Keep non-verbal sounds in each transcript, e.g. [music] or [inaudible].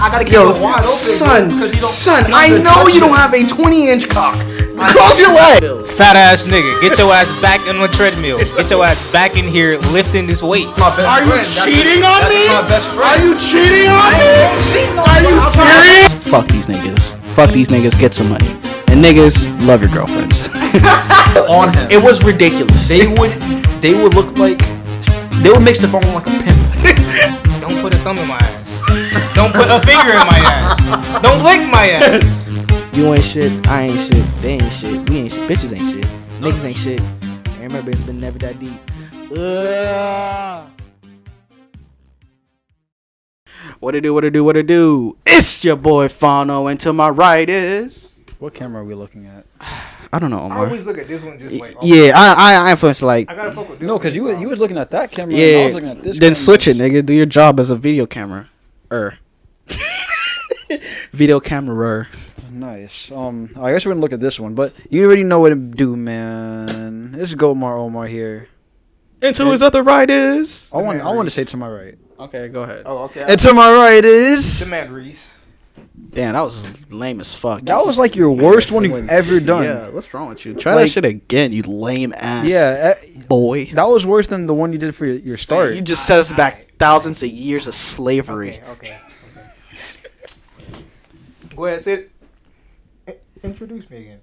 I gotta keep Yo, it wide open. son, because you don't. son, I know you don't have a 20 inch cock. [laughs] Cross your leg. Fat ass nigga, get your ass back on the treadmill. Get your ass back in here lifting this weight. My best Are you cheating on me? my best friend. Are you cheating on me? Are you serious? Fuck these niggas. Fuck these niggas. Get some money. And niggas, love your girlfriends. [laughs] on him? it was ridiculous. They would. They would look like. They would make Stefan look like a pimp. [laughs] Don't put a thumb in my ass. Don't put a finger in my ass. Don't lick my ass. You ain't shit. I ain't shit. They ain't shit. We ain't shit. Bitches ain't shit. Niggas ain't shit. And remember, it's been never that deep. Ugh. What it do? What it do? What it do? It's your boy Fano, and to my right is What camera are we looking at? [sighs] I don't know. Omar. I Omar. always look at this one just like. oh, Yeah, I I, I influence like I gotta fuck with this No, because you this were, you was looking at that camera. and I yeah. was looking at this. Then camera. switch it, nigga. Do your job as a video camera. Er. [laughs] video camera. Nice. Um, I guess we're gonna look at this one, but you already know what to do, man. This is Gomar Omar here. And to his other right is. I want I want to say to my right. Okay, go ahead. Oh, okay. And to my right is the man Reese. Damn, that was lame as fuck. that was like your worst one you've ever done. Yeah, what's wrong with you? Try Like- that shit again, you lame ass. Yeah, eh, boy. that was worse than the one you did for your, your start. You just set us back thousands of years of slavery. Okay, okay. okay. Go ahead, Sid. I- Introduce me again.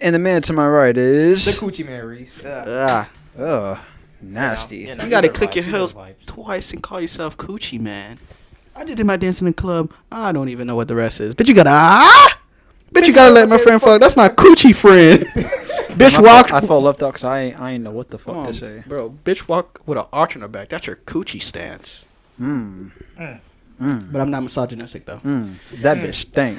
And the man to my right is The coochie man Reese. Uh, Ah, ugh, nasty. you know, you gotta click vibes, your heels twice and call yourself coochie man. I just did my dance in the club. I don't even know what the rest is. But you gotta ah, but you gotta let my friend fuck. That's my coochie friend. [laughs] bitch I walk. felt, I felt left out because I ain't, I ain't know what the fuck Come to on, say. bro. Bitch walk with an arch in her back. That's your coochie stance. Mm. Mm. mm, But I'm not misogynistic though. mm, that bitch mm. stank.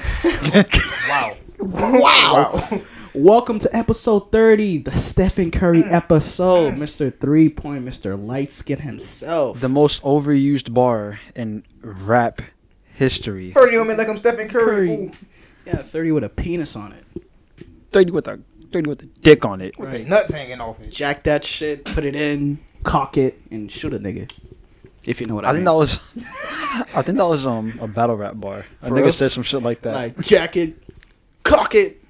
[laughs] Wow. Wow. Welcome to episode 30, the Stephen Curry episode. Mr. Three Point, Mr. Light Skin himself. the most overused bar in rap history. 30 on me like I'm Stephen Curry. Curry. Yeah, 30 with a penis on it. Thirty with a thirty with a dick on it. With Right. the nuts hanging off it. Jack that shit, put it in, cock it, and shoot a nigga. If you know what I, I think mean. that was, [laughs] I think that was um a battle rap bar. A nigga real? said some shit like that. like jack it, cock it.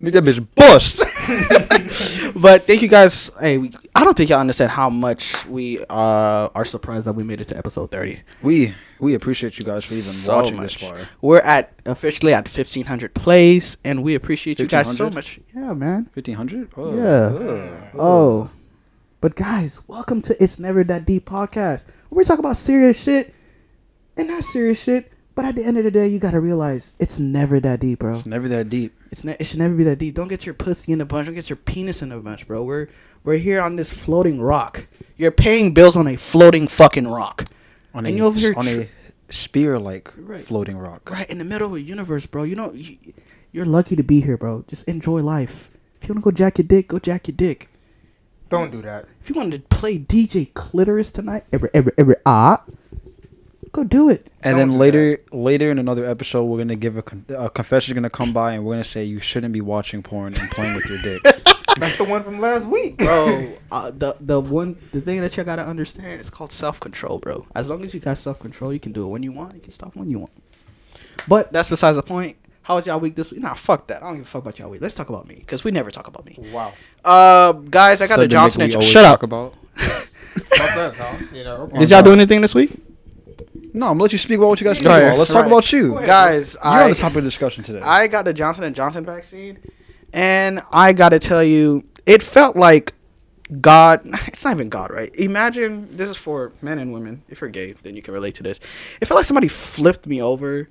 Make that bitch bust. [laughs] [laughs] But thank you guys. Hey, we, I don't think y'all understand how much we uh, are surprised that we made it to episode 30. we we appreciate you guys for even so watching much. this far. We're at officially at 1500 plays, and we appreciate you guys so much. Yeah, man. Fifteen hundred. Oh, Yeah. Oh, but guys, welcome to It's Never That Deep podcast. Where we talk about serious shit and not serious shit. But at the end of the day, you gotta realize it's never that deep, bro. It's never that deep. It's ne- it should never be that deep. Don't get your pussy in a bunch. Don't get your penis in a bunch, bro. We're we're here on this floating rock. You're paying bills on a floating fucking rock. On And a over here on tr- a spear like Right. floating rock. right in the middle of a universe, bro. You know, you, you're lucky to be here, bro. Just enjoy life. If you want to go jack your dick, go jack your dick. Don't do that. If you wanted to play DJ Clitoris tonight, every every every ah, go do it. And Don't then do later, later in another episode, we're gonna give a, con- a confession's gonna come by, and we're gonna say you shouldn't be watching porn and playing with your dick. [laughs] That's the one from last week. bro. uh, [laughs] the the one the thing that you gotta understand is called self control, bro. As long as you got self control, you can do it when you want. You can stop when you want. But that's besides the point. How was y'all week this week? Nah, fuck that. I don't give a fuck about y'all week. Let's talk about me because we never talk about me. Wow. Uh, guys, I got the Johnson we and always Shut up. About. [laughs] Fuck us, huh? You know. Did y'all do anything this week, No, I'm gonna let you speak about what you guys speak Right, about. Let's talk right. about you. Ahead. guys? You're I, on the topic of discussion today. I got the Johnson and Johnson vaccine, and I gotta tell you, it felt like God. [laughs] It's not even God, right? Imagine this is for men and women. If you're gay, then you can relate to this. It felt like somebody flipped me over,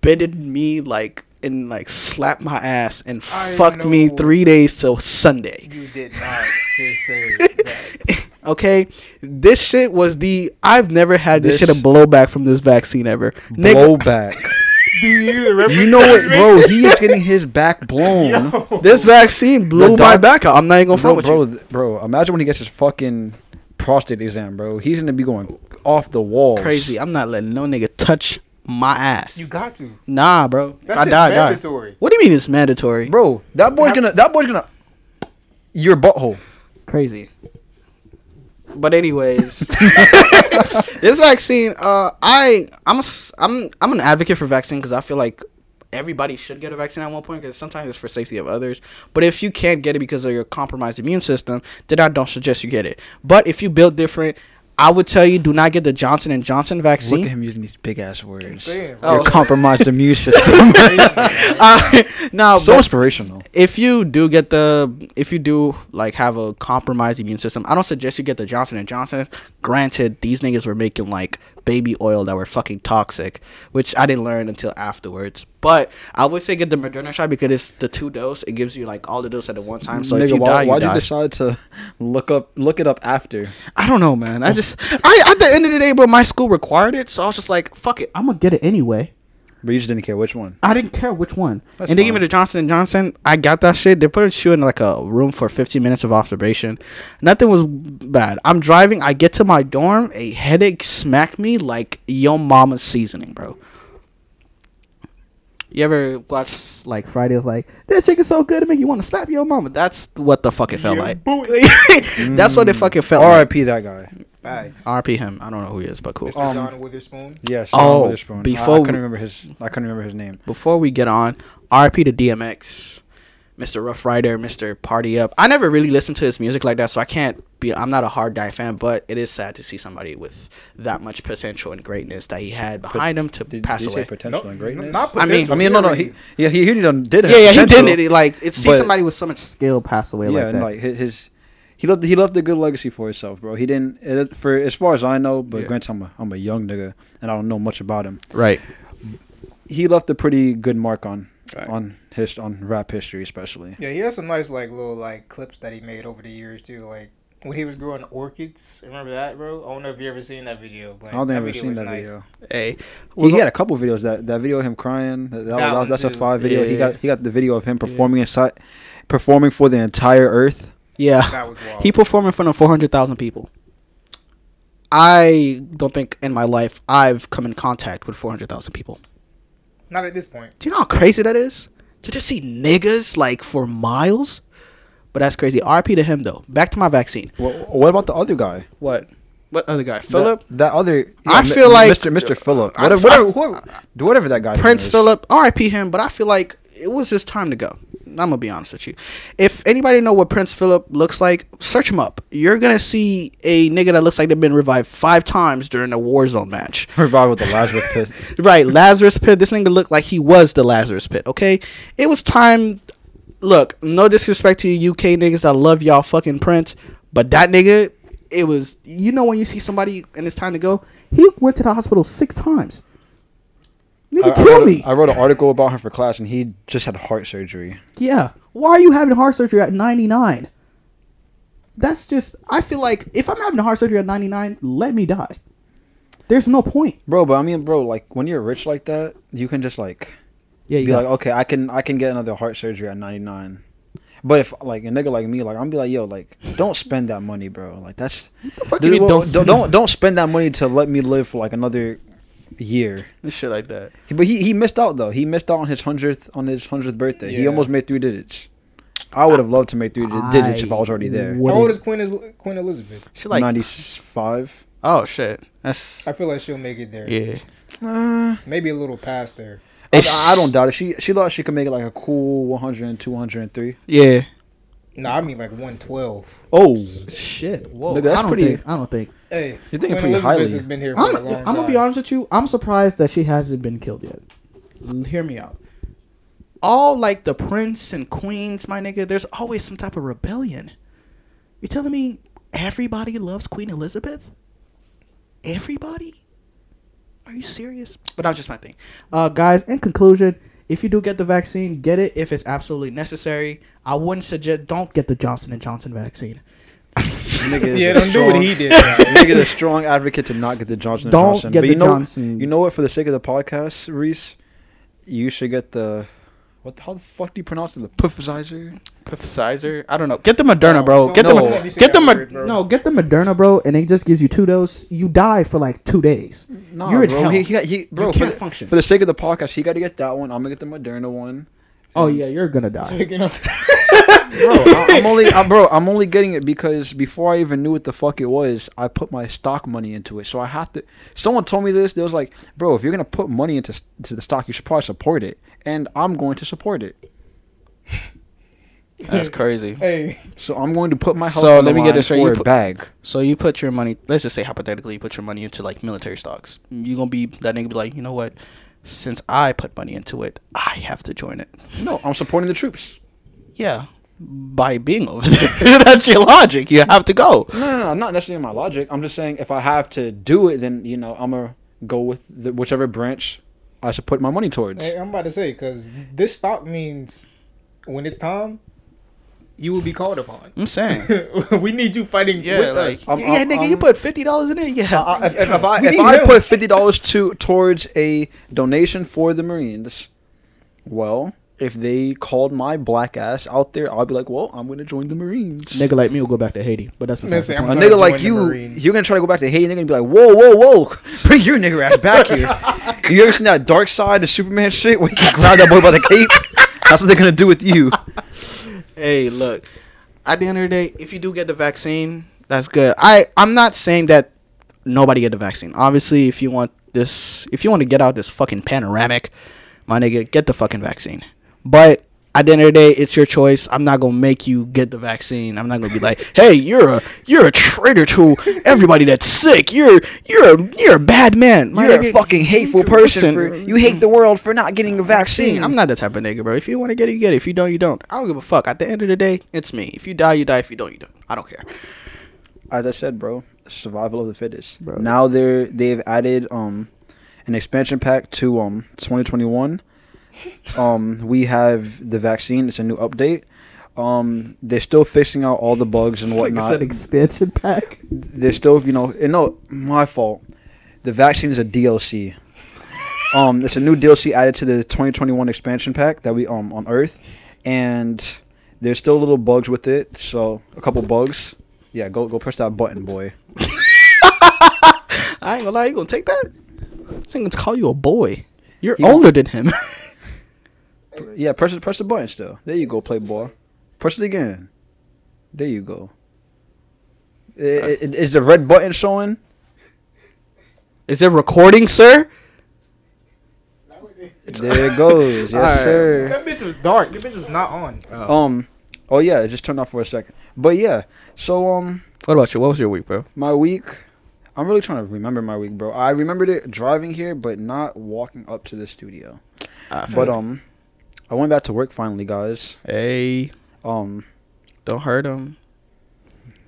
bended me like and like slapped my ass and I fucked me three days till Sunday. You did not just say [laughs] that. Okay, this shit was the I've never had this, This- shit a blowback from this vaccine ever. Blowback. [laughs] Do you remember? you know what, bro? He is getting his back [laughs] blown. this vaccine blew The my back out. I'm not even gonna front Bro, with bro, you. th- bro, imagine when he gets his fucking prostate exam, bro. He's gonna be going off the walls. Crazy. I'm not letting no nigga touch my ass. You got to. nah, bro. That I shit's die, die. mandatory. What do you mean it's mandatory? bro. That boy's gonna. That boy's gonna. Your butthole. Crazy. But anyways, [laughs] this vaccine, uh, I I'm a, I'm I'm an advocate for vaccine because I feel like everybody should get a vaccine at one point because sometimes it's for safety of others. But if you can't get it because of your compromised immune system, then I don't suggest you get it. But if you build different, I would tell you do not get the Johnson and Johnson vaccine. Look vaccine. at him using these big ass words. saying, Oh. Your compromised immune [laughs] system. [laughs] Uh, no, so inspirational. if you do get the if you do like have a compromised immune system i don't suggest you get the johnson and johnson granted these niggas were making like baby oil that were fucking toxic which i didn't learn until afterwards. But i would say get the moderna shot because it's the two dose. It gives you like all the dose at the one time. So if you why, die you why'd die. you decide to look up look it up after? i don't know man. I just i at the end of the day but my school required it. So i was just like fuck it. I'm gonna get it anyway But you just didn't care which one. I didn't care which one. That's and they gave me the Johnson and Johnson. I got that shit. They put you in like a room for 15 minutes of observation. Nothing was bad. I'm driving. I get to my dorm. A headache smacked me like yo mama's seasoning, bro. You ever watch like Fridays like this chick is so good to make you want to slap your mama? That's what the fuck it felt Yeah, like. [laughs] That's what it fucking felt like. R.I.P. that guy. Facts. RP him. I don't know who he is, but cool. Mr. Um, John Witherspoon. Yes. Oh, John Witherspoon. I- before I, we- couldn't remember his. I couldn't remember his name. before we get on, RP to DMX, Mr. Rough Rider, Mr. Party Up. I never really listened to his music like that, so I can't be. I'm not a hard die fan, but it is sad to see somebody with that much potential and greatness that he had behind him to Did, pass did you away. say potential and greatness? Not I mean- potential. I mean, no, no. He, yeah, he, he done did. have yeah, yeah, he did it. Like it's see somebody with so much skill pass away Yeah, like and like his, his he left he left a good legacy for himself, bro. He didn't it, for as far as I know, but Yeah. granted, I'm a I'm a young nigga and I don't know much about him. right. He left a pretty good mark on Right. on his on rap history, especially. Yeah, he has some nice like little like clips that he made over the years too. Like when he was growing orchids. Remember that, bro? I don't know if you ever seen that video, but I don't think I've ever seen that nice. video. Hey, He, he had a couple videos. That that video of him crying. That, that, That that- one that's a too. five video. He Yeah. got he got the video of him performing inside, performing for the entire Earth. yeah. That was wild. He performed in front of 400,000 people. I don't think in my life I've come in contact with 400,000 people. Not at this point. Do you know how crazy that is? To just see niggas like for miles? But that's crazy. RP to him though. Back to my vaccine. What, what about the other guy? What? What other guy? Philip? That, that other. I Mi- feel like- Mr. Mr. Philip. Whatever, whatever, whatever that guy. Prince. Philip. RIP him, but I feel like it was his time to go. I'm gonna be honest with you. If anybody know what Prince Philip looks like, search him up. You're gonna see a nigga that looks like they've been revived five times during a Warzone match. [laughs] Revived with the Lazarus pit. [laughs] Right, Lazarus Pit. This nigga looked like he was the Lazarus Pit. Okay, it was time. Look, no disrespect to you UK niggas that love y'all fucking Prince, but that nigga, it was. You know when you see somebody and it's time to go, he went to the hospital six times. Nigga, I, I kill wrote, me. I wrote an article about him for class, and he just had heart surgery. yeah. Why are you having heart surgery at 99? That's just. I feel like if I'm having heart surgery at 99, let me die. There's no point. Bro, but I mean, bro, like when you're rich like that, you can just like Yeah, you be like, okay, I can I can get another heart surgery at 99. But if like a nigga like me, like I'm be like, yo, like don't spend that money, bro. Like that's the fuck you mean well, don't don't, don't don't spend that money to let me live for like another year. shit like that. But he he missed out though. He missed out on his hundredth on his hundredth birthday. He almost made three digits. I would have loved to make three di- digits if I was already there. What How old is- is Queen is Queen Elizabeth? She like Ninety five. Oh shit. That's I feel like she'll make it there. yeah. Uh, Maybe a little past there. I, I don't doubt it. She she thought she could make it like a cool 100 203. Yeah. No, I mean like 112. Oh, Shit. Whoa. Nigga, that's I don't pretty- think. I don't think. Hey, You're thinking Queen pretty Elizabeth highly. has been here for I'm. a long I'm time. gonna be honest with you. I'm surprised that she hasn't been killed yet. L- Hear me out. All like the prince and queens, my nigga. There's always some type of rebellion. You telling me everybody loves Queen Elizabeth? Everybody? Are you serious? But that's just my thing. Uh, guys, in conclusion, if you do get the vaccine, get it if it's absolutely necessary. I wouldn't suggest don't get the Johnson and Johnson vaccine. [laughs] nigga is Yeah, don't do what he did. [laughs] nigga is a strong advocate to not get the Johnson Don't Johnson. get but the you know, Johnson. You know what? For the sake of the podcast, Reese, you should get the what? the- How the fuck do you pronounce it? The Pfizer. Pfizer. I don't know. Get the Moderna, bro. No, Get no, the get the word, bro. no. Get the Moderna, bro, and it just gives you two doses. You die for like two days. No, You're in bro. hell. He, he, he, bro, You for can't the- function. For the sake of the podcast, he got to get that one. I'm gonna get the Moderna one. Oh yeah, you're gonna die. [laughs] [laughs] Off- I, I'm only, i bro. I'm only getting it because before I even knew what the fuck it was, I put my stock money into it. So I have to. Someone told me this. They was like, bro, if you're gonna put money into into the stock, you should probably support it, and I'm going to support it. That's crazy. Hey, So I'm going to put my health So, let me get this straight. for You a put- bag. So you put your money. Let's just say hypothetically, you put your money into like military stocks. You gonna be that nigga be like, you know what? Since I put money into it, I have to join it. No, I'm supporting the troops. Yeah, by being over there. [laughs] That's your logic. You have to go. No, no, no, not necessarily my logic. I'm just saying if I have to do it, then you know I'm gonna go with the, whichever branch I should put my money towards. hey, I'm about to say because this stock means when it's time, you will be called upon. I'm saying. [laughs] we need you fighting Yeah, with like us. I'm- yeah, I'm- nigga, you I'm- put fifty dollars in it. Yeah, I- if, if I if I put fifty dollars to towards a donation for the Marines, well, if they called my black ass out there, I'll be like, well, I'm gonna join the Marines. nigga like me will go back to Haiti, but that's besides the besides point. A I'm nigga like you, Marines. you're gonna try to go back to Haiti. They're gonna be like, whoa, whoa, whoa, [laughs] bring your nigga ass back here. [laughs] you ever seen that Dark Side, the Superman shit, where you can grab that boy by the cape? That's what they're gonna do with you. Hey, look. At the end of the day, if you do get the vaccine, that's good. I I'm not saying that nobody get the vaccine. Obviously, if you want this, if you want to get out this fucking panoramic, my nigga, get the fucking vaccine. But at the end of the day, it's your choice. I'm not gonna make you get the vaccine. I'm not gonna be like, hey, you're a you're a traitor to everybody that's sick. You're you're a, you're a bad man. My You're a fucking hateful person. For, you hate the world for not getting a vaccine. I'm not the type of nigga, bro. If you want to get it, you get it. If you don't, you don't. I don't give a fuck. At the end of the day, it's me. If you die, you die. If you don't, you don't. I don't care. as I said, bro, survival of the fittest. Bro. Now they're they've added um an expansion pack to um 2021. Um, we have the vaccine. It's a new update. Um, they're still fixing out all the bugs and whatnot. expansion pack. They're still, you know, and no, my fault. The vaccine is a DLC. Um, it's a new DLC added to the 2021 expansion pack that we um on Earth, and there's still little bugs with it. So a couple bugs. Yeah, go go press that button, boy. [laughs] I ain't gonna lie. You gonna take that? This ain't gonna call you a boy. You're Yeah. older than him. [laughs] Yeah, press press the button still. There you go, Playboy. Press it again. There you go. I- I- Is the red button showing? Is it recording, sir? There it goes. [laughs] Yes, Alright. sir. That bitch was dark. That bitch was not on. Um. Oh yeah, it just turned off for a second. But yeah, so um, What about you? What was your week, bro? my week. I'm really trying to remember my week, bro. I remembered it driving here, but not walking up to the studio. But um, I went back to work finally, guys. hey, Um, don't hurt him.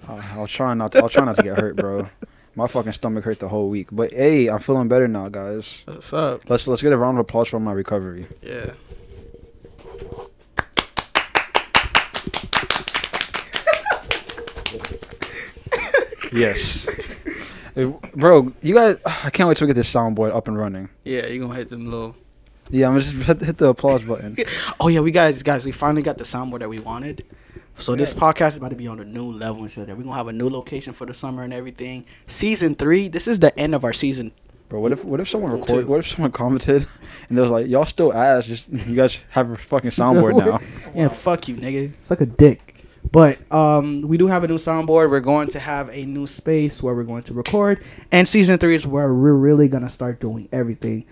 Uh, I'll try not. To, I'll try not to get hurt, bro. [laughs] My fucking stomach hurt the whole week, but hey, I'm feeling better now, guys. What's up? Let's let's get a round of applause for my recovery. Yeah. [laughs] Yes, bro. You guys, I can't wait to get this soundboard up and running. Yeah, you're gonna hit them little. Yeah, I'm just [laughs] hit, hit the applause button. [laughs] Oh yeah, we guys, guys, we finally got the soundboard that we wanted. So this podcast is about to be on a new level and shit. We're gonna have a new location for the summer and everything. Season three. This is the end of our season. Bro, what if what if someone Two. record? What if someone commented [laughs] and they was like, "Y'all still ass? Just you guys have a fucking soundboard now." Yeah, fuck you, nigga. Suck a dick. But um, we do have a new soundboard. We're going to have a new space where we're going to record, and season three is where we're really gonna start doing everything.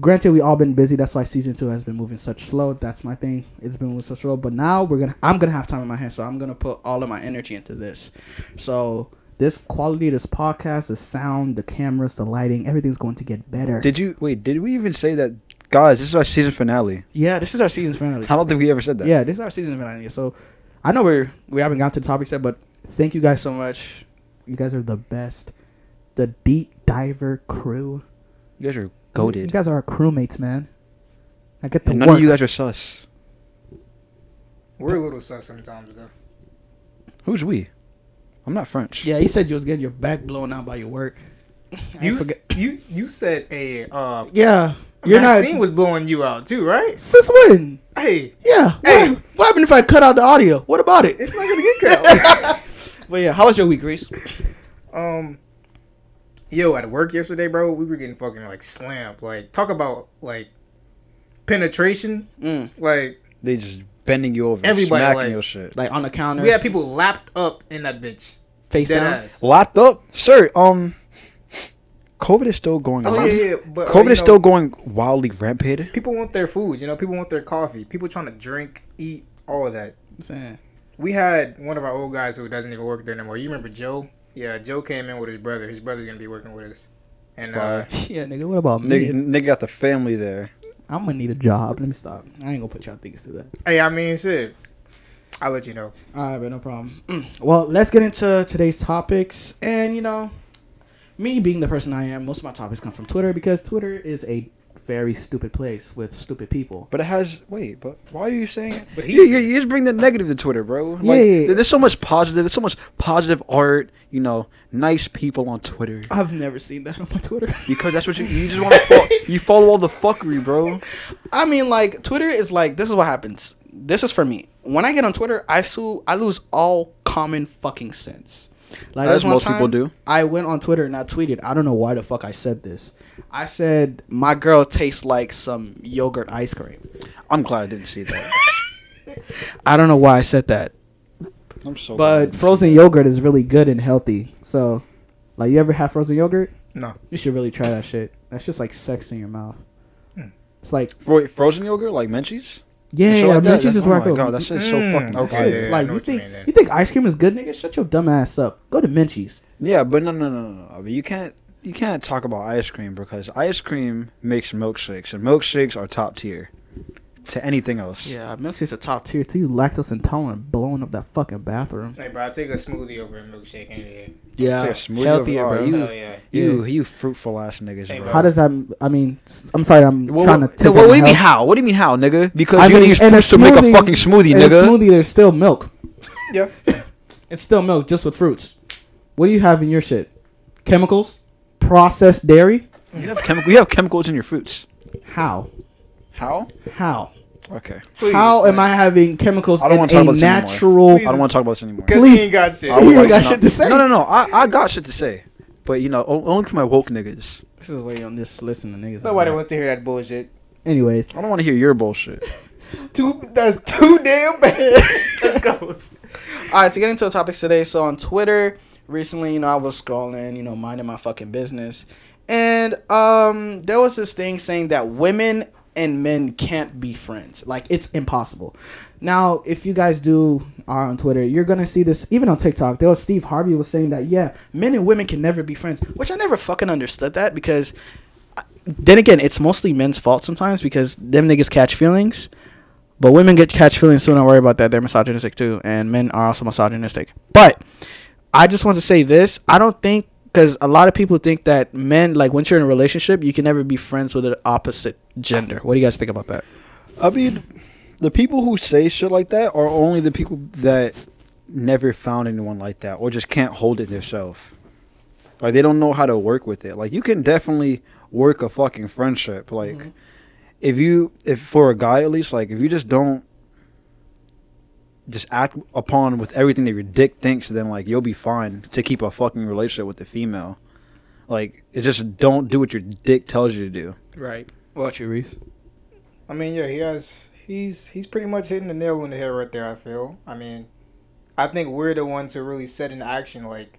Granted, we all been busy. That's why season two has been moving such slow. That's my thing. It's been moving so slow. But now we're gonna. I'm gonna have time in my hands, so I'm gonna put all of my energy into this. So this quality, this podcast, the sound, the cameras, the lighting, everything's going to get better. Did you wait? Did we even say that, guys? This is our season finale. yeah, this is our season finale. I don't think we ever said that. Yeah, this is our season finale. So I know we're we haven't gotten to the topics yet, but thank you guys so much. You guys are the best. The deep diver crew. you guys are You guys are our crewmates, man. I get the And none work. of you guys are sus. We're a little sus sometimes though. Who's we? I'm not French. yeah, you said you was getting your back blown out by your work. [laughs] You s- you you said a uh yeah, you're vaccine not. was blowing you out too, right? Since when? Hey, Yeah. Hey. What, what happened if I cut out the audio? What about it? it's not gonna get cut. [laughs] But yeah, how was your week, Reese? um, yo, at work yesterday, bro, we were getting fucking like slammed. Like, talk about like penetration. Mm. Like, They just bending you over, Everybody, smacking like- your shit. Like on the counter. We had people lapped up in that bitch. face Dead down. ass. Locked up, Sure, Um, COVID is still going Oh, on. yeah, yeah, but, uh, COVID you is know, still going wildly rampant. People want their food, you know. People want their coffee. People trying to drink, eat, all of that. I'm saying. We had one of our old guys who doesn't even work there anymore. You remember Joe? Yeah, Joe came in with his brother. His brother's gonna be working with us. And uh, [laughs] Yeah, nigga. What about me? Nigga, nigga got the family there. I'm gonna need a job. Let me stop. I ain't gonna put y'all things through that. hey, I mean, shit. I'll let you know. All right, but no problem. [clears throat] well, let's get into today's topics. And, you know, me being the person I am, most of my topics come from Twitter because Twitter is a very stupid place with stupid people. But it has wait, but why are you saying it? But But he- you, you, you just bring the negative to Twitter, bro. Like, Yeah, yeah, yeah. There's so much positive. There's so much positive art. You know, nice people on Twitter. I've never seen that on my Twitter. [laughs] Because that's what you you just want to follow. You follow all the fuckery, bro. I mean, like, Twitter is like, this is what happens. This is for me. When I get on Twitter, I, sue. I lose all common fucking sense. Like, As there's one most people do. I went on Twitter and I tweeted. I don't know why the fuck I said this. I said, my girl tastes like some yogurt ice cream. I'm glad I didn't see that. [laughs] I don't know why I said that. I'm so. But frozen yogurt is really good and healthy. So, like, you ever have frozen yogurt? No. You should really try that shit. That's just like sex in your mouth. Hmm. It's like. Fro- frozen yogurt like Menchie's. Yeah, Shit yeah, like that, Menchie's that's- is oh where I my go. god, that shit's so Mm, fucking. okay. fire. It's yeah, like you what you think mean you think ice cream is good, nigga? Shut your dumb ass up. Go to Menchie's. Yeah, but no, no, no, no, no. I mean, you can't. You can't talk about ice cream because ice cream makes milkshakes, and milkshakes are top tier to anything else. Yeah, milkshake's a top tier too. You lactose intolerant, blowing up that fucking bathroom. Hey, bro, I take a smoothie over a milkshake any day. Yeah, Take a smoothie healthier, over- bro. oh, you- Hell yeah. You, you fruitful ass niggas, Hey, bro. How does that? I mean, I'm sorry, I'm Well, trying to. what, Take what, do you mean how? What do you mean how, nigga? Because I you mean, use in a fruits to make a smoothie- fucking smoothie, In a nigga. smoothie, there's still milk. Yeah. [laughs] It's still milk, just with fruits. What do you have in your shit? Chemicals, processed dairy. You have chemical. You have chemicals in your fruits. How? How? How? Okay. Please. How am I having chemicals I don't in wanna talk a about this anymore. natural? Please. I don't want to talk about this anymore. Because Please. he ain't got shit. [laughs] I would You ain't like got shit to say. No, no, no. I, I got shit to say, but you know, o- only for my woke niggas. This is way you're on this listen to niggas. Nobody wants to hear that bullshit. Anyways, I don't want to hear your bullshit. [laughs] Too, that's too damn bad. [laughs] Let's go. all right. To get into the topics today, so on Twitter recently, you know, I was scrolling, you know, minding my fucking business, and um, there was this thing saying that women and men can't be friends. Like it's impossible. Now, if you guys do are on Twitter, you're gonna see this even on TikTok. There was Steve Harvey was saying that yeah, men and women can never be friends, which I never fucking understood that because uh, then again, it's mostly men's fault sometimes because them niggas catch feelings. But women get catch feelings, so don't worry about that. They're misogynistic too, and men are also misogynistic. But I just want to say this: I don't think because a lot of people think that men, like once you're in a relationship, you can never be friends with the opposite gender. What do you guys think about that? I mean, the people who say shit like that are only the people that never found anyone like that or just can't hold it themselves. Like they don't know how to work with it. Like you can definitely work a fucking friendship. Like mm-hmm. if you if for a guy at least, like if you just don't just act upon with everything that your dick thinks, then like you'll be fine to keep a fucking relationship with the female. Like it just don't do what your dick tells you to do. Right. What about you, Reese? I mean, yeah, he has. He's he's pretty much hitting the nail on the head right there. I feel. I mean, I think we're the ones who really set in action. Like,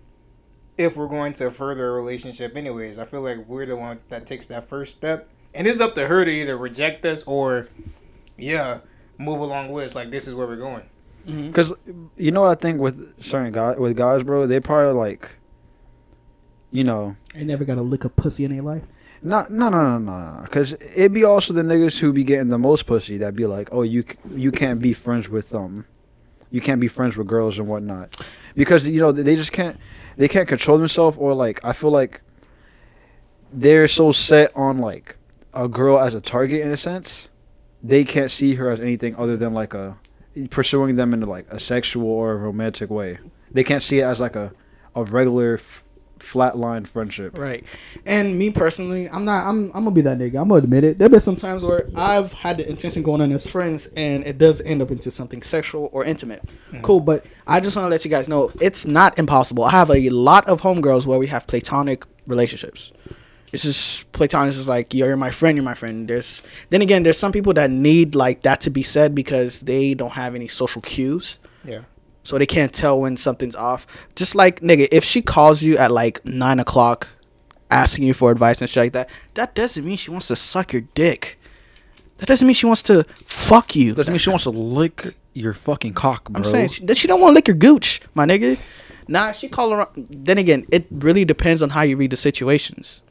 if we're going to further a relationship, anyways, I feel like we're the one that takes that first step, and it's up to her to either reject us or, yeah, move along with us. Like, this is where we're going. Mm-hmm. Because you know what I think with certain guys, with guys, bro, they probably like, you know, They never got to lick a pussy in their life. not no no no no no. Because it be also the niggas who be getting the most pussy that be like, oh you you can't be friends with them, you can't be friends with girls and whatnot, because you know they just can't they can't control themselves or like I feel like they're so set on like a girl as a target in a sense, they can't see her as anything other than like a pursuing them in like a sexual or a romantic way. They can't see it as like a a regular f- flatline friendship. Right. And me personally, I'm not. I'm. I'm gonna be that nigga. I'm gonna admit it. There've been some times where I've had the intention going on as friends, and it does end up into something sexual or intimate. Mm. Cool, but I just want to let you guys know it's not impossible. I have a lot of homegirls where we have platonic relationships. It's just platonic. is like you're my friend. You're my friend. There's then again, there's some people that need like that to be said because they don't have any social cues, Yeah. so they can't tell when something's off. Just like nigga, if she calls you at like nine o'clock, asking you for advice and shit like that, that doesn't mean she wants to suck your dick. That doesn't mean she wants to fuck you. Doesn't mean she wants to lick your fucking cock, bro. I'm saying she, she don't want to lick your gooch, my nigga. Nah, she call around. Then again, it really depends on how you read the situations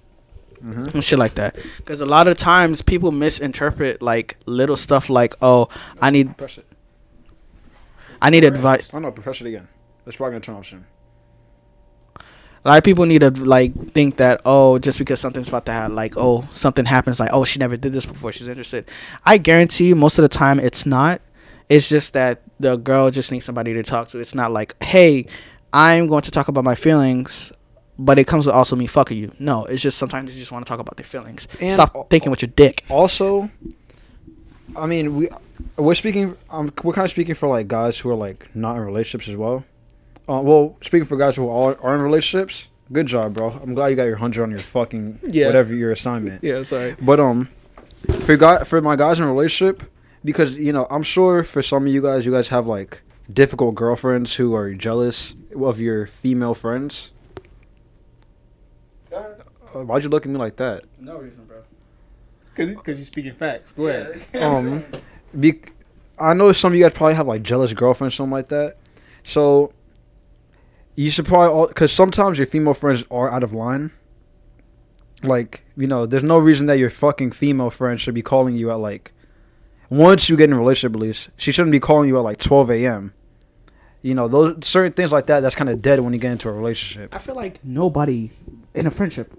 Mm-hmm. and shit like that. Because a lot of times people misinterpret like little stuff like, "Oh, I need, Press it. I need advice." Oh no, press it again. That's probably gonna turn off soon. A lot of people need to like think that, oh, just because something's about to happen, like, oh, something happens, like, oh, she never did this before, she's interested. I guarantee you, most of the time, it's not. It's just that the girl just needs somebody to talk to. It's not like, hey, I'm going to talk about my feelings, but it comes with also me fucking you. No, it's just sometimes you just want to talk about their feelings. And Stop al- thinking with your dick. Also, I mean, we we're speaking. Um, we're kind of speaking for like guys who are like not in relationships as well. Uh, well, speaking for guys who are, are in relationships, good job, bro. I'm glad you got your hundred on your fucking Yeah. whatever your assignment. Yeah, sorry. But um, for guy for my guys in a relationship, because you know, I'm sure for some of you guys, you guys have like difficult girlfriends who are jealous of your female friends. Uh, why'd you look at me like that? No reason, bro. Because you're speaking facts. Go ahead. um, be, I know some of you guys probably have like jealous girlfriends, something like that. So you should probably, all because sometimes your female friends are out of line. Like you know, there's no reason that your fucking female friend should be calling you at like. Once you get in a relationship, at least she shouldn't be calling you at like 12 a.m. You know, those certain things like that. That's kind of dead when you get into a relationship. I feel like nobody in a friendship.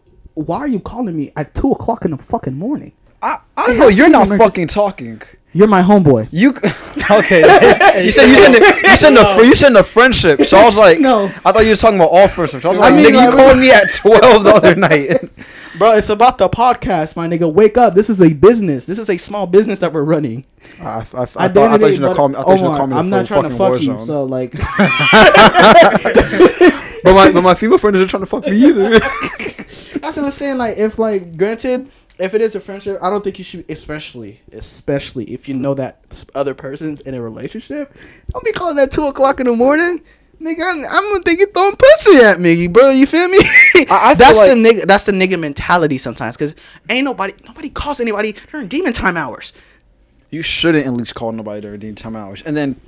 Why are you calling me at two o'clock in the fucking morning? I, I know you're not emergency. fucking talking. You're my homeboy. You [laughs] okay? [laughs] you said you said the, you said the [laughs] you said the friendship. So I was like, No. I thought you were talking about all friendships. I was I like, mean, nigga, you called me at twelve the other night. Bro, it's about the podcast, my nigga. Wake up. This is a business. This is a small business that we're running. I, I, I, thought, I thought you were gonna call me. I thought Omar, you were call me. I'm not trying to fucking fuck you, Warzone. so like, But my but my female friends are trying to fuck me either. That's what I'm saying. Like, if like, granted, if it is a friendship, I don't think you should, especially, especially if you know that other person's in a relationship, don't be calling at two o'clock in the morning. Nigga, I'm, I'm gonna think you're throwing pussy at me, bro. You feel me? I [laughs] feel that's the like- nigga. That's the nigga mentality sometimes, cause ain't nobody, nobody calls anybody during demon time hours. you shouldn't at least call nobody during demon time hours, and then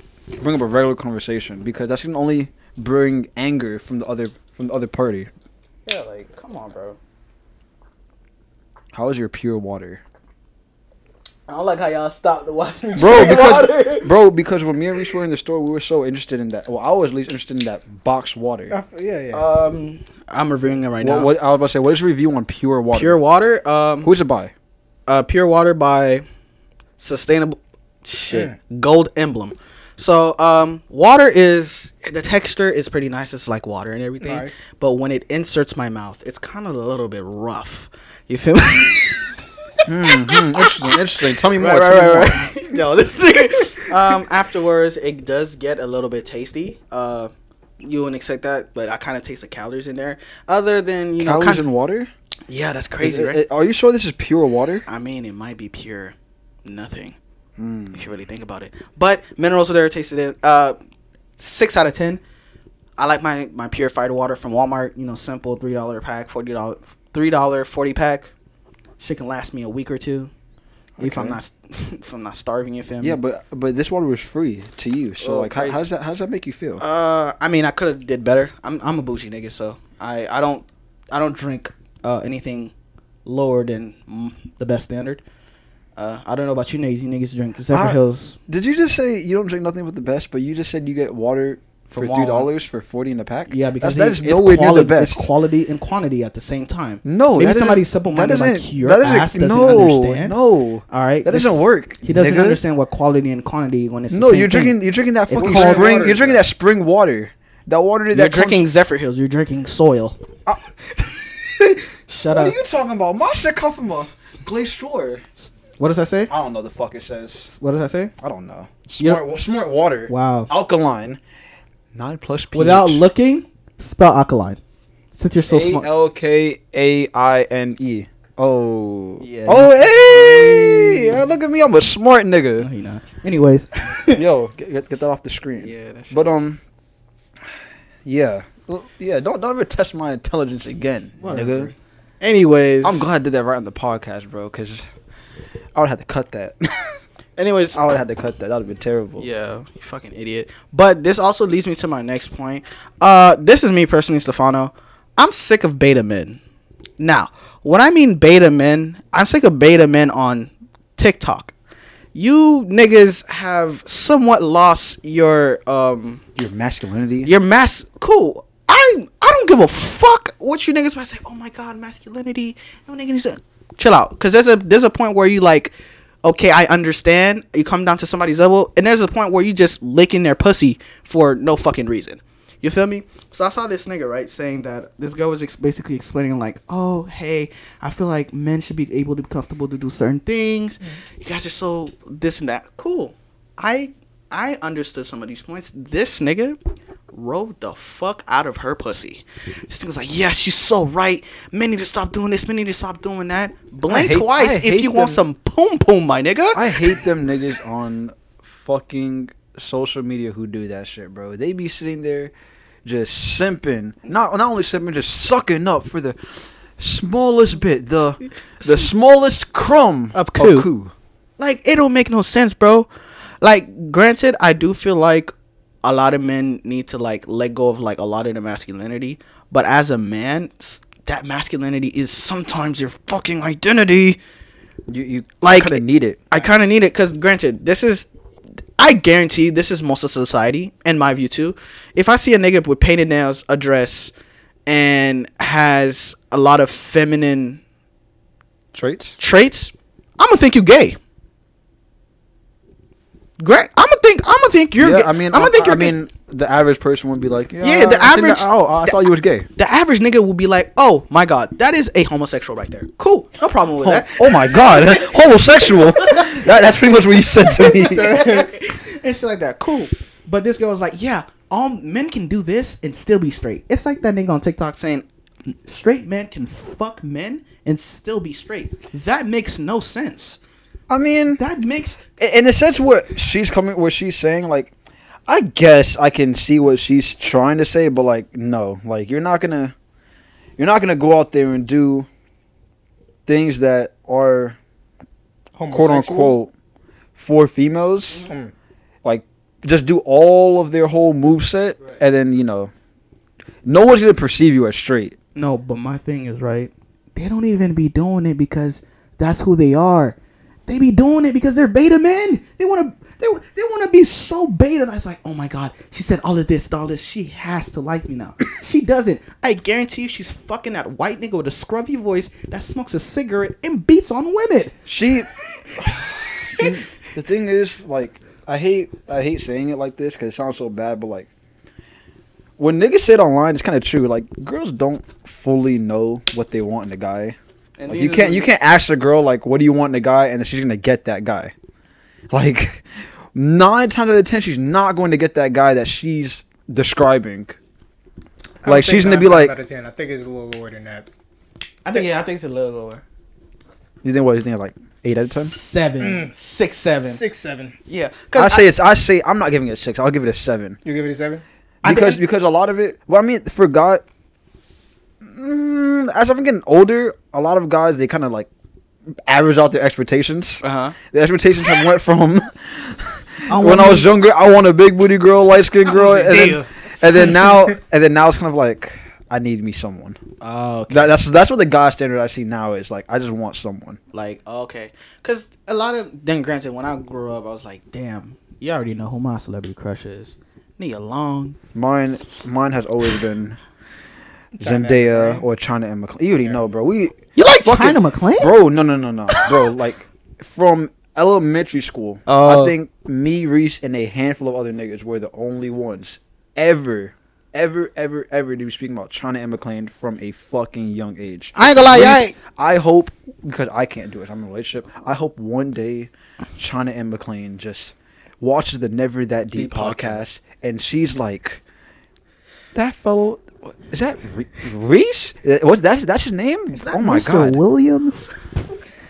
bring up a regular conversation because that's gonna only bring anger from the other from the other party. Yeah, like, come on, bro. How is your pure water? I don't like how y'all stopped to watch me. bro drink [laughs] because water. bro because when me and Reese were in the store we were so interested in that well i was at least interested in that box water I f- yeah, yeah. Um, I'm reviewing it right what, now. what i was about to say what is your review on pure water Pure water. Um, who's it by uh, pure water by sustainable shit gold emblem. So um, water is the texture is pretty nice. It's like water and everything. Nice. But when it inserts my mouth, it's kind of a little bit rough. You feel me? Hmm, interesting interesting tell me more right, tell me right, more. right, [laughs] right. no, this nigga. Um, afterwards, it does get a little bit tasty. Uh, you wouldn't expect that, but I kind of taste the calories in there. Other than you know, calories in water yeah, that's crazy, it- right? it- are you sure this is pure water I mean, it might be pure nothing If you really think about it. But minerals are there, tasted it. Uh, six out of ten. I like my my purified water from Walmart. You know, simple three dollar pack, forty dollar, three dollar forty pack. Shit can last me a week or two. If I'm not [laughs] if I'm not starving, you feel me? yeah but but this water was free to you so Oh, like how, how does that how does that make you feel Uh, I mean, I could have did better. I'm I'm a bougie nigga, so I I don't I don't drink uh anything lower than mm, the best standard. Uh, I don't know about you niggas. You niggas drink Zephyr I- Hills. did you just say you don't drink nothing but the best but you just said you get water for three dollars for 40 in a pack Yeah, because that's, that is nowhere near the best It's quality and quantity at the same time. No, maybe somebody simple that minded like your that ass doesn't no, understand. No, All right, that this- doesn't work. He doesn't nigga. understand what quality and quantity when it's the No, you're thing. drinking. You're drinking that fucking spring. water, you're drinking that spring water. That water that You're comes- drinking Zephyrhills. You're drinking soil. [laughs] Shut What up. What are you talking about? My shit come from a store. What does that say? I don't know the fuck it says. What does that say? I don't know. Smart, wa- smart water. Wow. Alkaline. Nine plus pH. Without looking, spell alkaline. Since you're so A smart. L K A I N E. Oh. Yeah. Oh, hey! Yeah, look at me. I'm a smart No, nigga. you're not. Anyways. [laughs] Yo, get, get, get that off the screen. yeah. That's But um, yeah, Well, yeah. Don't don't ever test my intelligence again, Whatever. nigga. Anyways. I'm glad I did that right on the podcast, bro, because I would have to cut that. [laughs] Anyways. I would have to cut that. That would have been terrible. Yeah, you fucking idiot. But this also leads me to my next point. Uh, this is me personally, Stefano. I'm sick of beta men. Now, when I mean beta men, I'm sick of beta men on TikTok. You niggas have somewhat lost your um Your masculinity. your mass. Cool. I I don't give a fuck what you niggas might say. Oh my god, masculinity. No nigga needs to chill out. Cause there's a there's a point where you like, okay, I understand. You come down to somebody's level, and there's a point where you just licking their pussy for no fucking reason. You feel me? So I saw this nigga right saying that this girl was ex- basically explaining like, oh hey, I feel like men should be able to be comfortable to do certain things. Mm. You guys are so this and that. Cool. I I understood some of these points. This nigga rode the fuck out of her pussy. This nigga was like, yeah, she's so right. Men need to stop doing this. Men need to stop doing that. Blink hate- twice if you want some poom poom, my nigga. I hate them niggas on fucking social media who do that shit, bro. They be sitting there just simping, not not only simping, just sucking up for the smallest bit, the the smallest crumb Of coo. like it don't make no sense, bro. Like, granted, I do feel like a lot of men need to like let go of like a lot of the masculinity, but as a man, that masculinity is sometimes your fucking identity. You you Like- kind of need it. I kind of need it because, granted, this is. I guarantee this is most of society, in my view too. If I see a nigga with painted nails, a dress, and has a lot of feminine Traits. traits, I'm gonna think you gay. Great. I'm gonna think. I'm gonna think you're. yeah, gay. I mean, I'm gonna think I, you're. I mean, the average person would be like, yeah, Yeah, the I average- that- oh, I the- thought you was gay. the average nigga would be like, "Oh my god, that is a homosexual right there." Cool, no problem with Oh, that. oh my god, [laughs] [laughs] homosexual. that, that's pretty much what you said to me. [laughs] and shit like that. Cool. But this girl was like, yeah, all men can do this and still be straight. It's like that nigga on TikTok saying straight men can fuck men and still be straight. That makes no sense. I mean, That makes in a sense what she's coming, what she's saying like, I guess I can see what she's trying to say, but like, no, like you're not gonna, you're not gonna go out there and do things that are quote unquote for females. Mm. Like, just do all of their whole move set, and then you know, no one's gonna perceive you as straight. no. But my thing is right. They don't even be doing it because that's who they are. They be doing it because they're beta men. They want to. They, they want to be so beta. That's like, oh my god, she said all of this, all this. She has to like me now. [coughs] she doesn't. I guarantee you, she's fucking that white nigga with a scruffy voice that smokes a cigarette and beats on women. She. [laughs] the thing is, like, I hate I hate saying it like this because it sounds so bad, but like, when niggas say it online, it's kind of true. Like, girls don't fully know what they want in a guy. Like, you can't you can't ask a girl like, "What do you want in a guy?" and then she's gonna get that guy. [laughs] Like, nine times out of ten, she's not going to get that guy that she's describing. Like, she's gonna be times like- out of 10. I think it's a little lower than that. I think yeah, I think it's a little lower. You think what? You think like eight out of ten? Seven, mm. six, seven. Six, seven. Yeah, I because say it's. I say I'm not giving it a six. I'll give it a seven. You give it a seven? Because think- because a lot of it. Well, I mean, for God, mm, as I'm getting older, a lot of guys they kind of like average out their expectations. uh huh. The expectations have went from [laughs] when I was younger, I want a big booty girl, light skinned girl, and then, and then now [laughs] and then now it's kind of like I need me someone. Oh, okay. That, that's that's what the guy standard I see now is like. I just want someone. Like, okay. Because a lot of, then granted, when I grew up, I was like, damn, you already know who my celebrity crush is. Nia Long. Mine mine has always been China Zendaya McClain? or China Anne McClain. You already know, bro. We You like Fucking- China McClain? bro no no no no bro [laughs] like from elementary school Oh. i think me reese and a handful of other niggas were the only ones ever ever ever ever to be speaking about china anne mcclain from a fucking young age I ain't gonna lie, y'all ain't- i hope because i can't do it i'm in a relationship i hope one day china anne mcclain just watches the never that deep, Deep podcast. podcast and she's like that fellow Is that Re- Reese? Uh, What's that? That's his name? oh my god! Williams.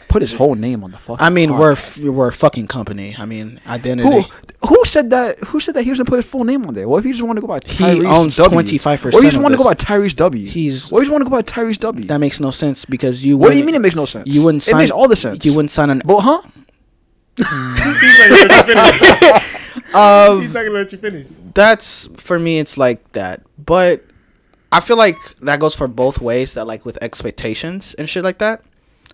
Put his whole name on the fucking. I mean, we're f- we're a fucking company. I mean, at the end Who who said that? Who said that he was gonna put his full name on there? What if he just wanted to go by He Tyrese owns W? 25% What if he just of wanted to go by. Tyrese W? He's- What if he just wanted to go by Tyrese W? that makes no sense because you. what do you wouldn't- mean it makes no sense? You wouldn't sign. It sign. makes all the sense. You wouldn't sign an. But huh? He's not gonna let you finish. Um, He's not gonna let you finish. that's for me. It's like that, but I feel like that goes for both ways. That like with expectations and shit like that.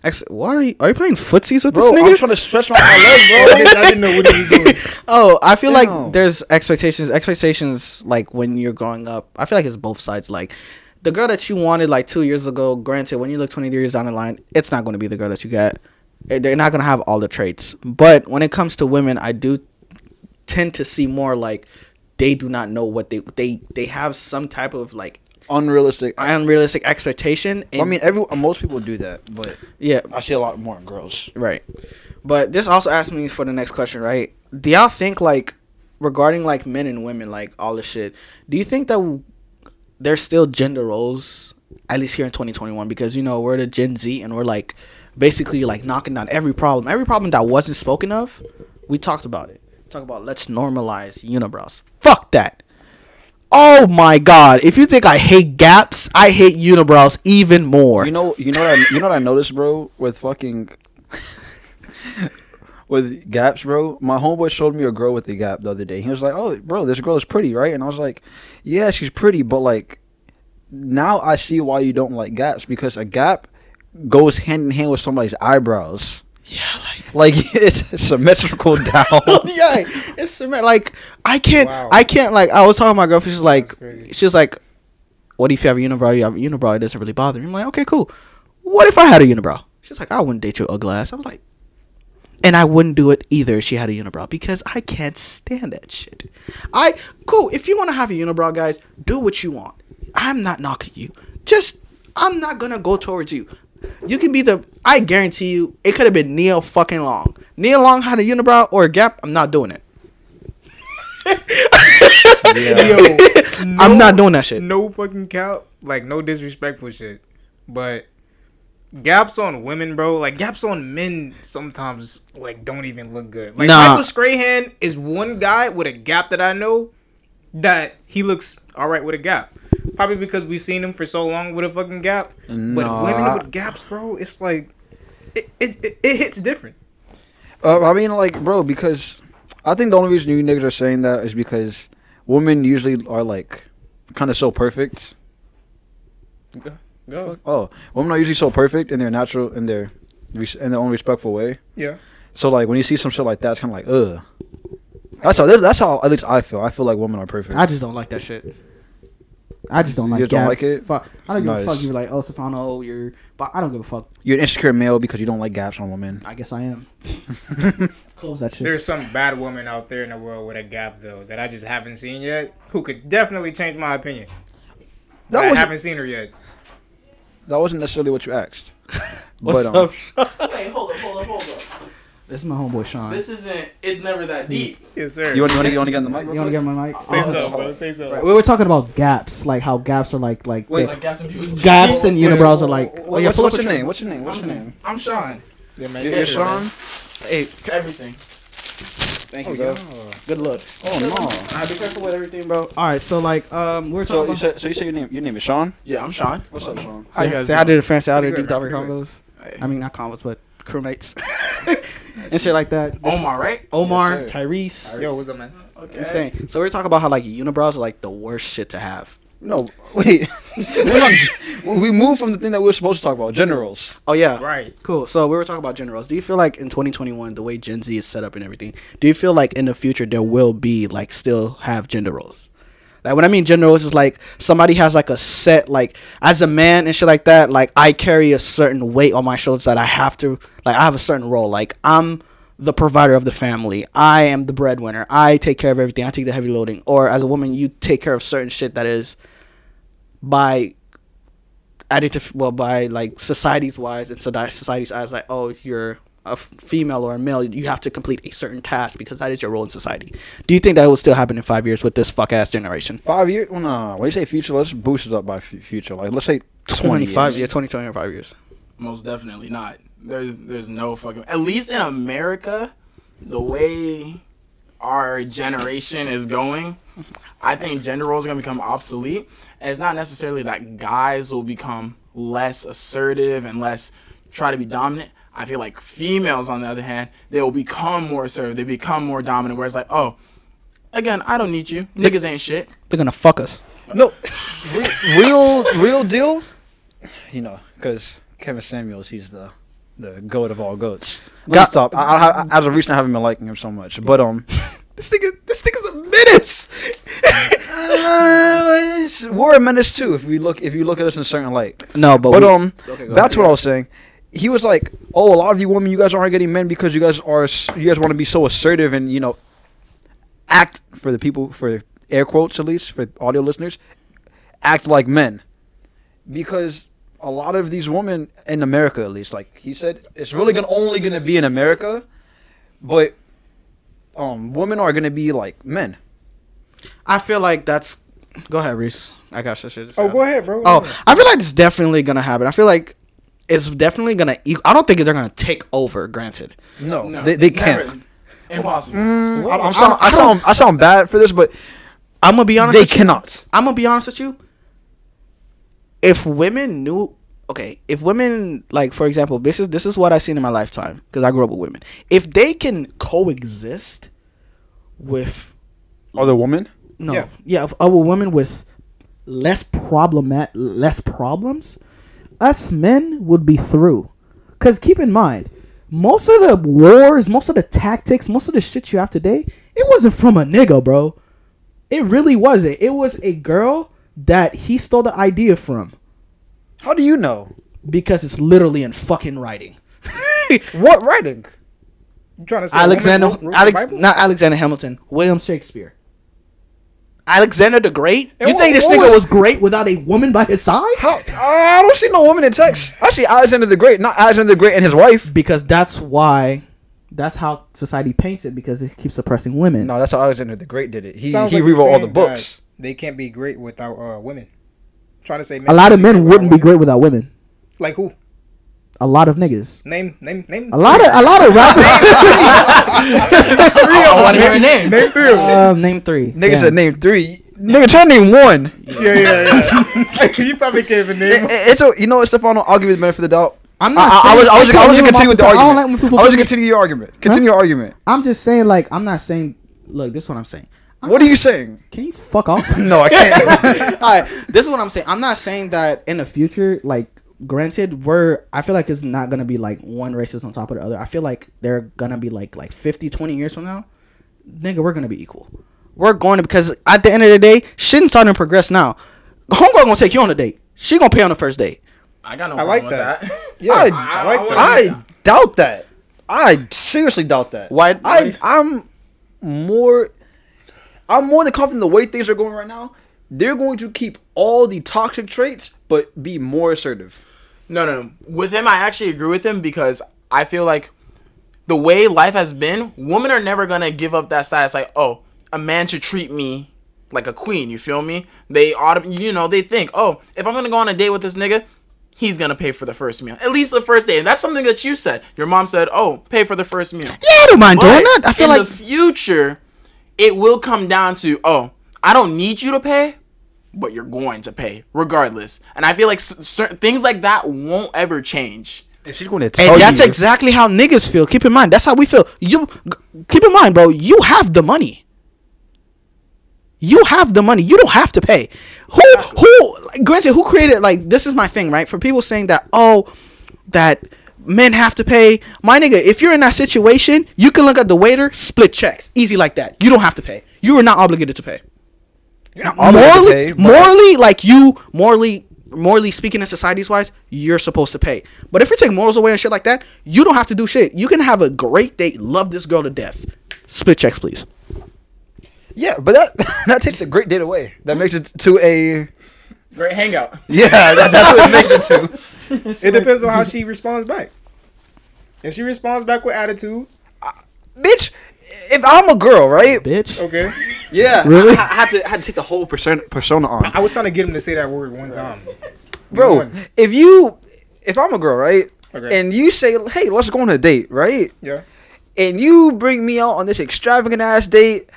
Ex- what are you? Are you playing footsies with Bro, this nigga? I'm trying to stretch my, my leg, I bro. didn't, I didn't know what he was doing. [laughs] Oh, I feel Damn. like there's expectations. Expectations like when you're growing up. I feel like it's both sides. Like the girl that you wanted like two years ago. Granted, when you look 20 years down the line, it's not going to be the girl that you got. Eh, They're not going to have all the traits. But when it comes to women, I do tend to see more like they do not know what they they they have some type of like Unrealistic. Unrealistic expectation. And, I mean, every most people do that, but yeah, I see a lot more in girls. Right. But this also asks me for the next question, right? Do y'all think like regarding like men and women, like all this shit, do you think that there's still gender roles at least here in 2021 because you know, we're the Gen Z and we're like basically like knocking down every problem. Every problem that wasn't spoken of, we talked about it. Talk about let's normalize unibrows. Fuck that. Oh my god. If you think I hate gaps, I hate unibrows even more. You know, you know what I, you know what I noticed, bro, with fucking with gaps, bro. My homeboy showed me a girl with a gap the other day. He was like, "Oh, bro, this girl is pretty, right?" And I was like, "Yeah, she's pretty, but like now I see why you don't like gaps because a gap goes hand in hand with somebody's eyebrows. Yeah, like Like [laughs] it's symmetrical [laughs] down. yeah, it's cement. Like I can't, Wow. I can't. Like I was talking to my girlfriend. She's like, she's like, "What if you have a unibrow? You have a unibrow. It doesn't really bother me." I'm like, "Okay, cool. What if I had a unibrow?" She's like, "I wouldn't date your ugly ass." I was like, and I wouldn't do it either if she had a unibrow because I can't stand that shit. I cool. If you want to have a unibrow, guys, do what you want. I'm not knocking you. Just I'm not gonna go towards you. You can be the. I guarantee you, it could have been Nia fucking Long. Nia Long had a unibrow or a gap. I'm not doing it. [laughs] Yo, I'm not doing that shit. no fucking cap. Like no disrespectful shit, but gaps on women, bro. Like gaps on men sometimes like don't even look good. Like Nah. Michael Strahan is one guy with a gap that I know that he looks all right with a gap. Probably because we've seen him for so long with a fucking gap. But Nah. women with gaps, bro, it's like it it, it, it hits different. Uh, I mean, like, bro, because I think the only reason you niggas are saying that is because women usually are like kind of so perfect. Go. Oh, women are usually so perfect in their natural, in their, in their own respectful way. Yeah. So like when you see some shit like that, it's kind of like, ugh. That's how. That's, that's how at least I feel. I feel like women are perfect. I just don't like that shit. I just don't like You don't gaps. like it? Fuck. I don't give Nice. a fuck. You're like, oh, Stefano, you're. But I don't give a fuck. You're an insecure male because you don't like gaps on women. I guess I am. [laughs] Close that shit. There's some bad woman out there in the world with a gap though that I just haven't seen yet, who could definitely change my opinion. That I wasn't, haven't seen her yet. that wasn't necessarily what you asked. [laughs] What's but, um, up? Wait, hold up, hold up, hold up. This is my homeboy Sean. This isn't. It's never that deep. Yes, sir. You want, you want to you want to get on the mic? you want to get my mic? say Oh, so, bro. Say so. Right, we were talking about gaps, like how gaps are like like Wait, Like gaps and views. gaps and unibrows are like. Oh yeah, what's, pull up what's a your name? What's your name? What's your name? I'm Sean. Yeah, man. You're, get you're Sean. man. Hey, Everything. thank you, Oh, bro. yeah. Good looks. Oh no. I be careful with everything, bro. All right, so like um, we're So talking you about. so you say your name your name is Sean? Yeah, I'm Sean. What's up, Sean? Say, guys say I doing? did a fancy out of Pretty deep good, dive pretty combos. I mean, not combos, but crewmates [laughs] and shit like that. This- Omar, right? Omar, Yes, Tyrese. Yo, what's up, man? Okay. Insane. So we're talking about how like unibrows are like the worst shit to have. No, wait. We're on- we moved from the thing that we were supposed to talk about, generals. Oh yeah. Right. Cool. So we were talking about generals. Do you feel like in 2021, the way Gen Z is set up and everything, do you feel like in the future there will be like still have gender roles? Like when I mean gender roles is like somebody has like a set like as a man and shit like that. Like I carry a certain weight on my shoulders that I have to like I have a certain role. Like I'm the provider of the family. I am the breadwinner. I take care of everything. I take the heavy loading. Or as a woman, you take care of certain shit that is by added to well by like society's wise and so society's eyes like oh you're a f- female or a male, you have to complete a certain task because that is your role in society. Do you think that will still happen in five years with this fuck ass generation? Five years? Well, no. When you say future, let's boost it up by f- future. Like, let's say 20 25 years. yeah, 20, 25 years. Most definitely not. There's there's no fucking at least in America, the way our generation is going, I think gender roles are gonna become obsolete. And it's not necessarily that guys will become less assertive and less try to be dominant. I feel like females, on the other hand, they will become more assertive. They become more dominant. Where it's like, oh, again, I don't need you. Niggas ain't shit. They're gonna fuck us. No, [laughs] real, real deal. You know, because Kevin Samuels, he's the the goat of all goats. Let me Got- stop. I, I, I, as of recent, I haven't been liking him so much. But um, [laughs] This nigga, this nigga's a menace. [laughs] uh, we're a menace too. If we look, if you look at us in a certain light. no, but, But we- um, Okay, go that's ahead. what I was saying. He was like, "Oh, a lot of you women, you guys aren't getting men because you guys are, you guys want to be so assertive and you know, act for the people for air quotes at least for audio listeners, act like men, because a lot of these women in America, at least, like he said, it's really gonna only gonna be in America, but um, women are gonna be like men. I feel like that's. Go ahead, Reese. I got your shit. Oh, go ahead, bro. Oh, I feel like it's definitely gonna happen. I feel like it's definitely gonna. I don't think they're gonna take over. Granted, No, No, they, they can't. Impossible. Mm, I, I'm I sound, I, I don't- sound, I sound bad for this, but I'm gonna be honest. they with you. cannot. I'm gonna be honest with you. If women knew, okay, if women like, for example, this is this is what I've seen in my lifetime because I grew up with women. If they can coexist with Other women. no, Yeah. yeah, of, of a woman with less problemat, less problems, us men would be through. Cause keep in mind, most of the wars, most of the tactics, most of the shit you have today, it wasn't from a nigga, bro. It really wasn't. It was a girl that he stole the idea from How do you know? because it's literally in fucking writing. [laughs] What writing? You trying to say Alexander, a wrote- wrote Alex, not Alexander Hamilton, William Shakespeare. Alexander the Great. And you what- think this what nigga was- was great without a woman by his side? How? I don't see no woman in text. I see Alexander the Great, not Alexander the Great and his wife. because that's why that's how society paints it because it keeps suppressing women. No, that's how Alexander the Great did it. He Sounds he like rewrote all the books. They can't be great without uh, women. trying to say a lot of men wouldn't be women. great without women. Like who? A lot of niggas. Name, name, name. A lot of a lot of rappers. [laughs] I want to hear a name. Name three of them. um, name three. Nigga Damn. said name three. Nigga, try to name one. Yeah, yeah, yeah. [laughs] you probably can't even name. It- them. it's a, you know what, Stefano? I'll give you the benefit of the doubt. I'm I, not. I, I was, I was, I can't was name gonna them continue with the top. I don't like when people I was give gonna me- continue your argument. Continue your argument. I'm just saying, like, I'm not saying. Look, this is what I'm saying. I'm What are you saying? Can you fuck off? [laughs] No, I can't. All right, this is what I'm saying. I'm not saying that in the future, like, granted, we're. I feel like it's not gonna be like one racist on top of the other. I feel like they're gonna be like like 50, 20 years from now, nigga, we're gonna be equal. We're going to because at the end of the day, shit's starting to progress now. Homegirl gonna take you on a date. She gonna pay on the first date. I got no I like with that. that. [laughs] Yeah, I- I, like that. I doubt that. I seriously doubt that. Why- I I'm more. I'm more than confident the way things are going right now. They're going to keep all the toxic traits, but be more assertive. No, no, no. With him, I actually agree with him because I feel like the way life has been, women are never gonna give up that status. Like, oh, a man should treat me like a queen. You feel me? They autom- you know, they think, oh, if I'm gonna go on a date with this nigga, he's gonna pay for the first meal, at least the first day. And that's something that you said. Your mom said, oh, pay for the first meal. Yeah, I don't mind doing that. I feel in like the future, it will come down to, oh, I don't need you to pay, but you're going to pay regardless. And I feel like s- certain things like that won't ever change. And she's going to tell And that's you. exactly how niggas feel. Keep in mind, that's how we feel. You keep in mind, bro. You have the money. You have the money. You don't have to pay. Who who like, granted who created like this is my thing, right? For people saying that oh that men have to pay. My nigga, if you're in that situation, you can look at the waiter, split checks. Easy like that. You don't have to pay. You are not obligated to pay. You're not obligated to morally, pay, morally, like you, morally, morally speaking, in society's wise, you're supposed to pay. But if you take morals away and shit like that, you don't have to do shit. You can have a great date, love this girl to death. Split checks, please. Yeah, but that [laughs] that takes a great date away. That makes it to a Great hangout. yeah. That, that's what it makes it to. [laughs] It depends on how she responds back. If she responds back with attitude, uh, bitch. If I'm a girl, right? bitch. okay. Yeah, Really? I, I had to I had to take the whole persona persona on, I was trying to get him to say that word one time. bro. One. If you, if I'm a girl, right, Okay. and you say, hey, let's go on a date, right, Yeah. and you bring me out on this extravagant ass date,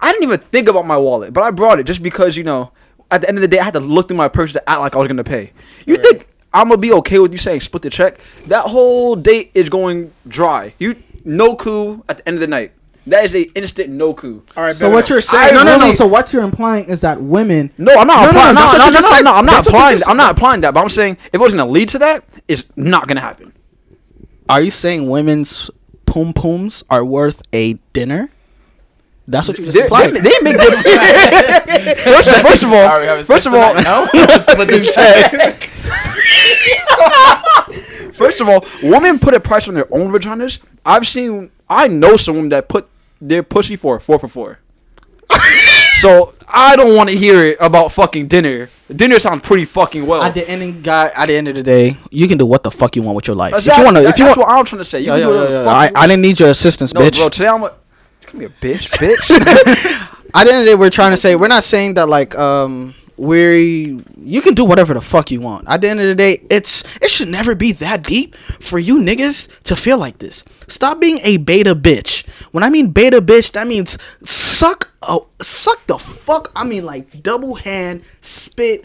I didn't even think about my wallet, but I brought it just because you know, at the end of the day, I had to look through my purse to act like I was gonna pay. You Right. think I'm gonna be okay with you saying split the check? That whole date is going dry. You no coup at the end of the night. That is a instant no coup. All right. So what you're saying? No, no, no. So what you're implying is that women. No, I'm not No, no, no, No, no, what no, you no, just no, I'm not That's what you applying. just I'm not applying that. But I'm saying if it was gonna lead to that, it's not gonna happen. Are you saying women's poom pooms are worth a dinner? That's what you just They, implied. they, they make good. first, [laughs] first of all, having first of all, no. Split the check. [laughs] first of all, women put a price on their own vaginas. I've seen, I know some women that put their pussy for four for four. [laughs] so I don't want to hear it about fucking dinner. Dinner sounds pretty fucking well. At the ending, guy. At the end of the day, you can do what the fuck you want with your life. That's, if you want to, if you that's want, what I'm trying to say. You yeah, can yeah, do yeah, yeah. I, I didn't need your assistance, No, bitch. bro. Today I'm a. Come here, bitch, bitch. [laughs] At the end of the day, we're trying to say we're not saying that like um we you can do whatever the fuck you want. At the end of the day, it's it should never be that deep for you niggas to feel like this. Stop being a beta bitch. When I mean beta bitch, that means suck oh suck the fuck. I mean like double hand spit.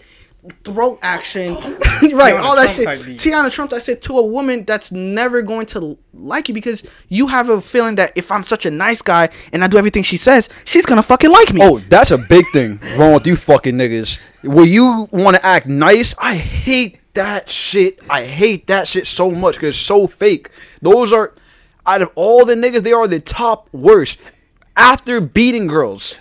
Throat action, [laughs] right? [laughs] All that Trump shit. Tiana Trump. I said to a woman that's never going to like you because you have a feeling that if I'm such a nice guy and I do everything she says, she's gonna fucking like me. Oh, that's a big thing wrong with you fucking niggas. Where you want to act nice, I hate that shit. I hate that shit so much because it's so fake. Those are, out of all the niggas, they are the top worst. After beating girls.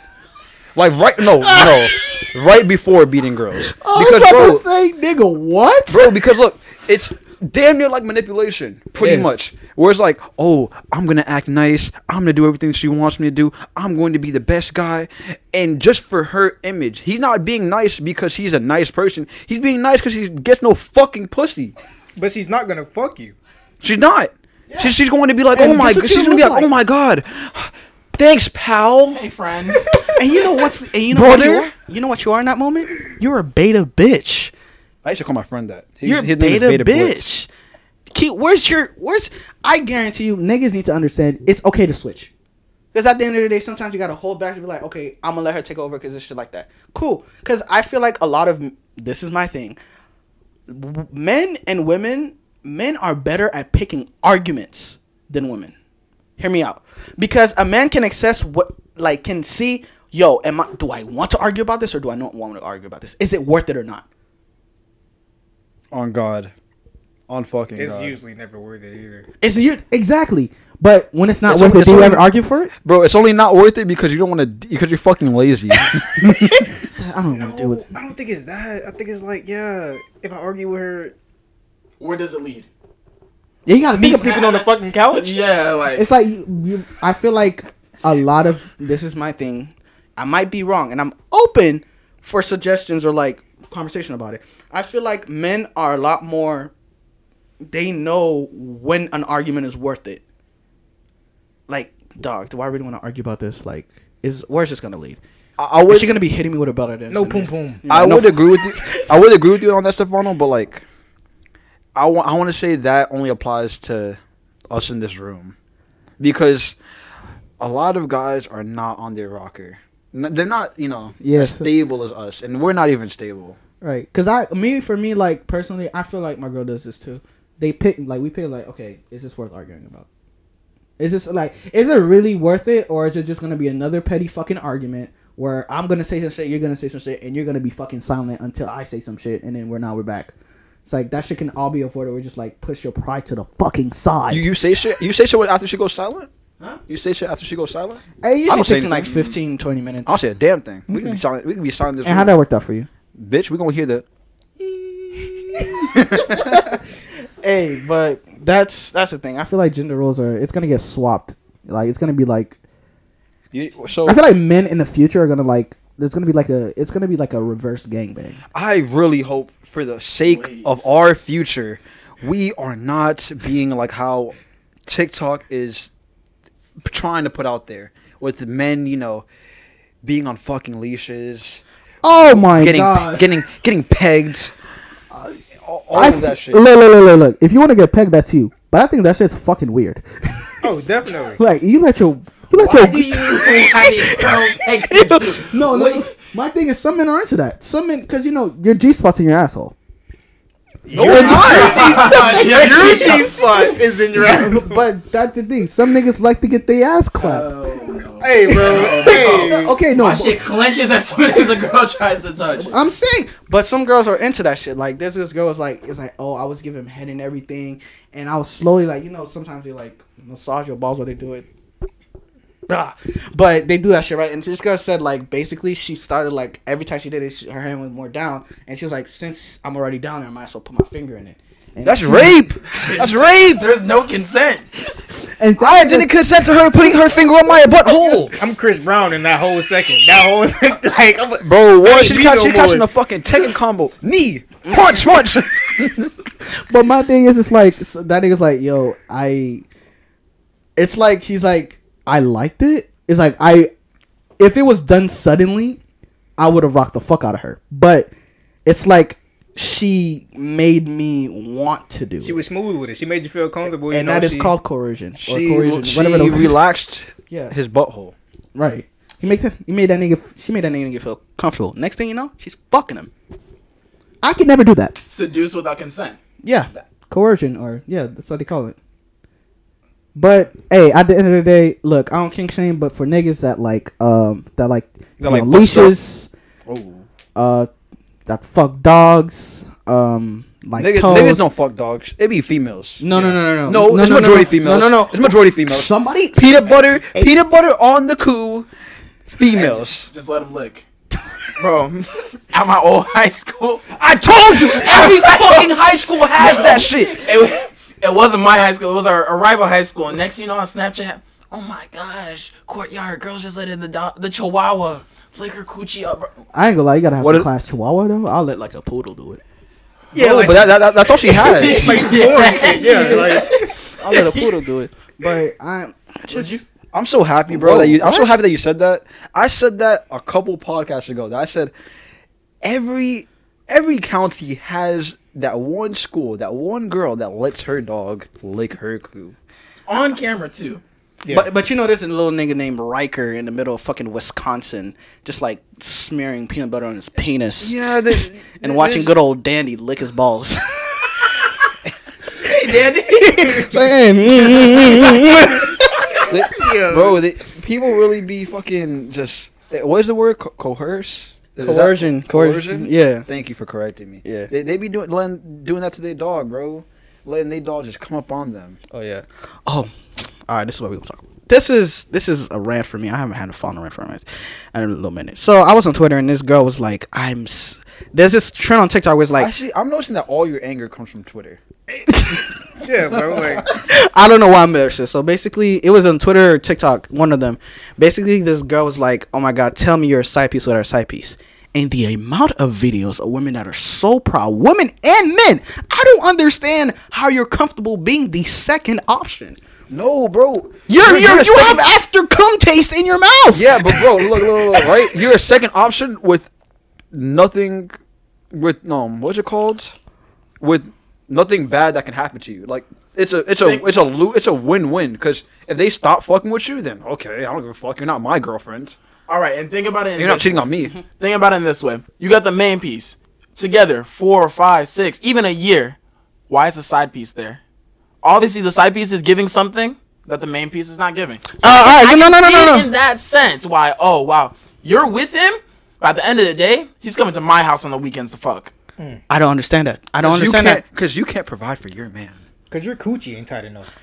Like right, no, no, [laughs] right before beating girls. I was Because about bro, to say, nigga, what? bro, because look, it's damn near like manipulation, pretty Yes. much. Where it's like, oh, I'm gonna act nice, I'm gonna do everything she wants me to do, I'm going to be the best guy, and just for her image, he's not being nice because he's a nice person. He's being nice because he gets no fucking pussy. But she's not gonna fuck you. She's not. She, she's going to be like, And oh my, guess she's gonna be like, like? oh my god, thanks, pal. Hey, friend. [laughs] And you know what's? And you know what you are? You know what you are in that moment? You're a beta bitch. I used to call my friend that. His- You're a his name is beta, bitch. Keep, where's your? Where's? I guarantee you, niggas need to understand it's okay to switch. Because at the end of the day, sometimes you gotta hold back and be like, okay, I'm gonna let her take over because it's shit like that. Cool. Because I feel like a lot of this is my thing. Men and women, men are better at picking arguments than women. Hear me out. Because a man can access what, like, can see, yo, am I? Do I want to argue about this or do I not want to argue about this? Is it worth it or not? On God, on fucking It's God. usually never worth it either. Is you exactly? But when it's not It's worth only- it, do you only- ever argue for it? Bro, it's only not worth it because you don't want to. Because you're fucking lazy. [laughs] [laughs] It's like, I don't want to deal with. it. I don't think it's that. I think it's like, yeah, if I argue with her, Where does it lead? Yeah, you gotta be think. Sleeping on the fucking couch. [laughs] Yeah, like it's like you, you. I feel like a lot of this is my thing. I might be wrong, and I'm open for suggestions or like conversation about it. I feel like men are a lot more. They know when an argument is worth it. Like, dog, do I really want to argue about this? Like, is where's this gonna lead? I, I Is would. she gonna be hitting me with a belt at the No of the poom poom. You know, I no- would agree with you. I would agree with you on that, Stefano. But like, I want. I want to say that only applies to us in this room, because a lot of guys are not on their rocker. N- They're not, you know, Yes. as stable as us, and we're not even stable. Right. Cause I me for me like personally I feel like my girl does this too. They pick like we pick like okay is this worth arguing about? Is this like is it really worth it or is it just gonna be another petty fucking argument where I'm gonna say some shit you're gonna say some shit and you're gonna be fucking silent until I say some shit and then we're now we're back. It's like that shit can all be avoided. We're just like push your pride to the fucking side. You, you say shit. You say shit after she goes silent. Huh? You say shit after she goes silent. Hey, it usually takes me like anything. 15, 20 minutes. I'll say a damn thing. We can be silent. We can be silent. This and how that worked out for you? bitch. We gonna hear the. [laughs] Hey, but that's that's the thing. I feel like gender roles are it's gonna get swapped. Like it's gonna be like You, so I feel like men in the future are gonna like. There's gonna be like a. It's gonna be like a reverse gangbang. I really hope, for the sake Please. of our future, we are not being like how TikTok is trying to put out there with men, you know, being on fucking leashes, Oh my getting god! getting getting pegged, all, all I, of that shit. Look, look, look, look, look. If you want to get pegged, that's you. But I think that shit's fucking weird. Oh, definitely. [laughs] like you let your you let Why your do you why girl take the- no, no, Wait. My thing is, some men are into that. Some men, because you know, your G spot's in your asshole. No, it's not. Your Your G spot is in your ass. but that's the thing. Some niggas like to get their ass clapped. Oh, no. Hey, bro. Oh, hey. okay, no. My but- shit clenches as soon as a girl tries to touch. I'm saying, but some girls are into that shit. Like this, this girl was like, it's like, oh, I was giving him head and everything, and I was slowly like, you know, sometimes they like massage your balls while they do it. Ah. But they do that shit right, and this girl said like basically she started like every time she did it, she, her hand was more down, and she's like, since I'm already down there, I might as well put my finger in it. And That's rape. [laughs] That's rape. There's no consent. And I didn't consent to her putting her finger on my butthole. I'm Chris Brown in that whole second. That whole second. [laughs] Like, I'm like, Bro, what? ain't She's me no she catching more. a fucking Tekken combo. [laughs] Knee. Punch, punch. But my thing is, it's like so that nigga's like, yo, I. It's like he's like, I liked it. It's like I, if it was done suddenly, I would have rocked the fuck out of her. But it's like she made me want to do She it, was smooth with it. She made you feel comfortable. You and know, that is she- called coercion or she coercion, she whatever the relaxed [laughs] Yeah. his butthole. right. He made that. He made that nigga. She made that nigga feel comfortable. Next thing you know, she's fucking him. I could never do that. Seduce without consent. Yeah, coercion, or yeah, that's what they call it. But hey, at the end of the day, look, I don't kink shame, but for niggas that like, um, that like, you like know, leashes, Oh. uh, that fuck dogs, um, like Niggas, toes. niggas don't fuck dogs. It be females. no, no, no, no, no, No, it's no, majority no, females. No, no, no, It's majority females. Somebody, Peanut butter, peanut butter on the coo. Females. Just let him lick. [laughs] Bro, [laughs] at my old high school, I told you, every [laughs] fucking high school has that shit. it, it wasn't my high school. It was our, our rival high school. And next, thing you know, on Snapchat, oh my gosh, courtyard girls just let in the do- the Chihuahua lick her coochie up. bro. I ain't gonna lie, you gotta have What some is- class chihuahua though. I'll let like a poodle do it. Yeah, No, like, but that, that, that- that's all she [laughs] has. like boring [laughs] shit. Yeah, like I'll let a poodle do it. But I'm just. I'm so happy, bro. Whoa, that you, I'm so happy that you said that. I said that a couple podcasts ago. That I said every every county has that one school, that one girl that lets her dog lick her coo. On camera, too. Yeah. But but you know there's a little nigga named Riker in the middle of fucking Wisconsin, just like smearing peanut butter on his penis. Yeah, they, [laughs] and watching good old Dandy lick his balls. [laughs] Hey, Dandy. [laughs] bro. They, people really be fucking just. What is the word? Co- coerce. Is that- Coercion, coercion. coercion, yeah. Thank you for correcting me. Yeah. They, they be doing letting, doing that to their dog, bro. Letting their dog just come up on them. oh yeah. Oh, all right. This is what we're gonna talk about. This is this is a rant for me. I haven't had a phone rant for a minute, in a little minute. So I was on Twitter and this girl was like, "I'm." S-. There's this trend on TikTok where it's like, Actually, I'm noticing that all your anger comes from Twitter. [laughs] yeah, bro. Like I don't know why I'm upset. So basically, it was on Twitter or TikTok, one of them. Basically, this girl was like, "Oh my god, tell me you're a side piece without a side piece." And the amount of videos of women that are so proud, women and men, I don't understand how you're comfortable being the second option. No, bro. You're, you're, a you have after cum taste in your mouth. Yeah, but bro, look, look, look, look, right? You're a second option with nothing, with um, what's it called? With nothing bad that can happen to you. Like it's a, it's a, Think- it's a, lo- it's a win-win. Because if they stop fucking with you, then okay, I don't give a fuck. You're not my girlfriend. All right, and think about it. In You're not cheating on me. [laughs] Think about it in this way: you got the main piece together, four, five, six, even a year. Why is the side piece there? Obviously, the side piece is giving something that the main piece is not giving. So Uh, all right, I no, can no, no, see no, it no. In that sense, why? Oh, wow, you're with him. But at the end of the day, he's coming to my house on the weekends to fuck. I don't understand that. I don't understand that. because you can't provide for your man. Cause your coochie ain't tight enough.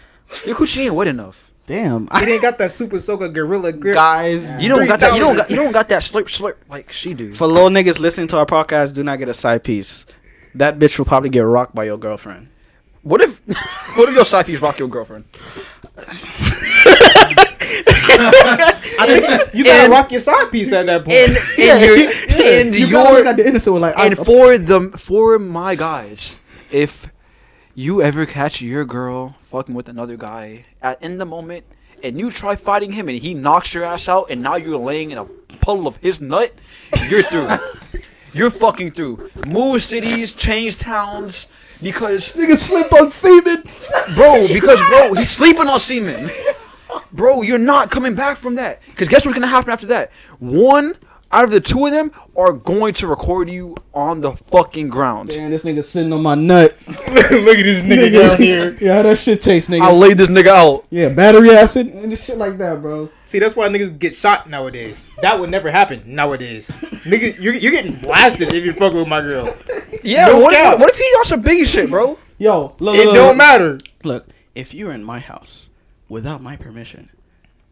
Your coochie ain't wet enough. Damn, It I, ain't got that super soaker gorilla grip. guys. You don't got that. You don't got. You don't got that slurp slurp like she do. For little niggas listening to our podcast, do not get a side piece. That bitch will probably get rocked by your girlfriend. What if, [laughs] what if your side piece rock your girlfriend? [laughs] You gotta And- rock your side piece at that point. And and your and you your at the innocent one like, and I, for the for my guys, if you ever catch your girl fucking with another guy at in the moment, and you try fighting him, and he knocks your ass out, and now you're laying in a puddle of his nut, you're through. [laughs] you're fucking through. Move cities, change towns, because Nigga slipped on semen. bro, because bro, he's sleeping on semen. [laughs] Bro, you're not coming back from that. Because guess what's gonna happen after that? One out of the two of them are going to record you on the fucking ground. Damn, this nigga sitting on my nut. [laughs] Look at this nigga down here. [laughs] Yeah, how that shit tastes, nigga. I laid this nigga out. yeah, battery acid and just shit like that, bro. See, that's why niggas get shot nowadays. That would never happen nowadays. niggas, you're, you're getting blasted if you fuck with my girl. [laughs] Yeah, No what, if, what if he on some big shit, bro? Yo, look, It look, don't look. matter. Look, if you're in my house without my permission,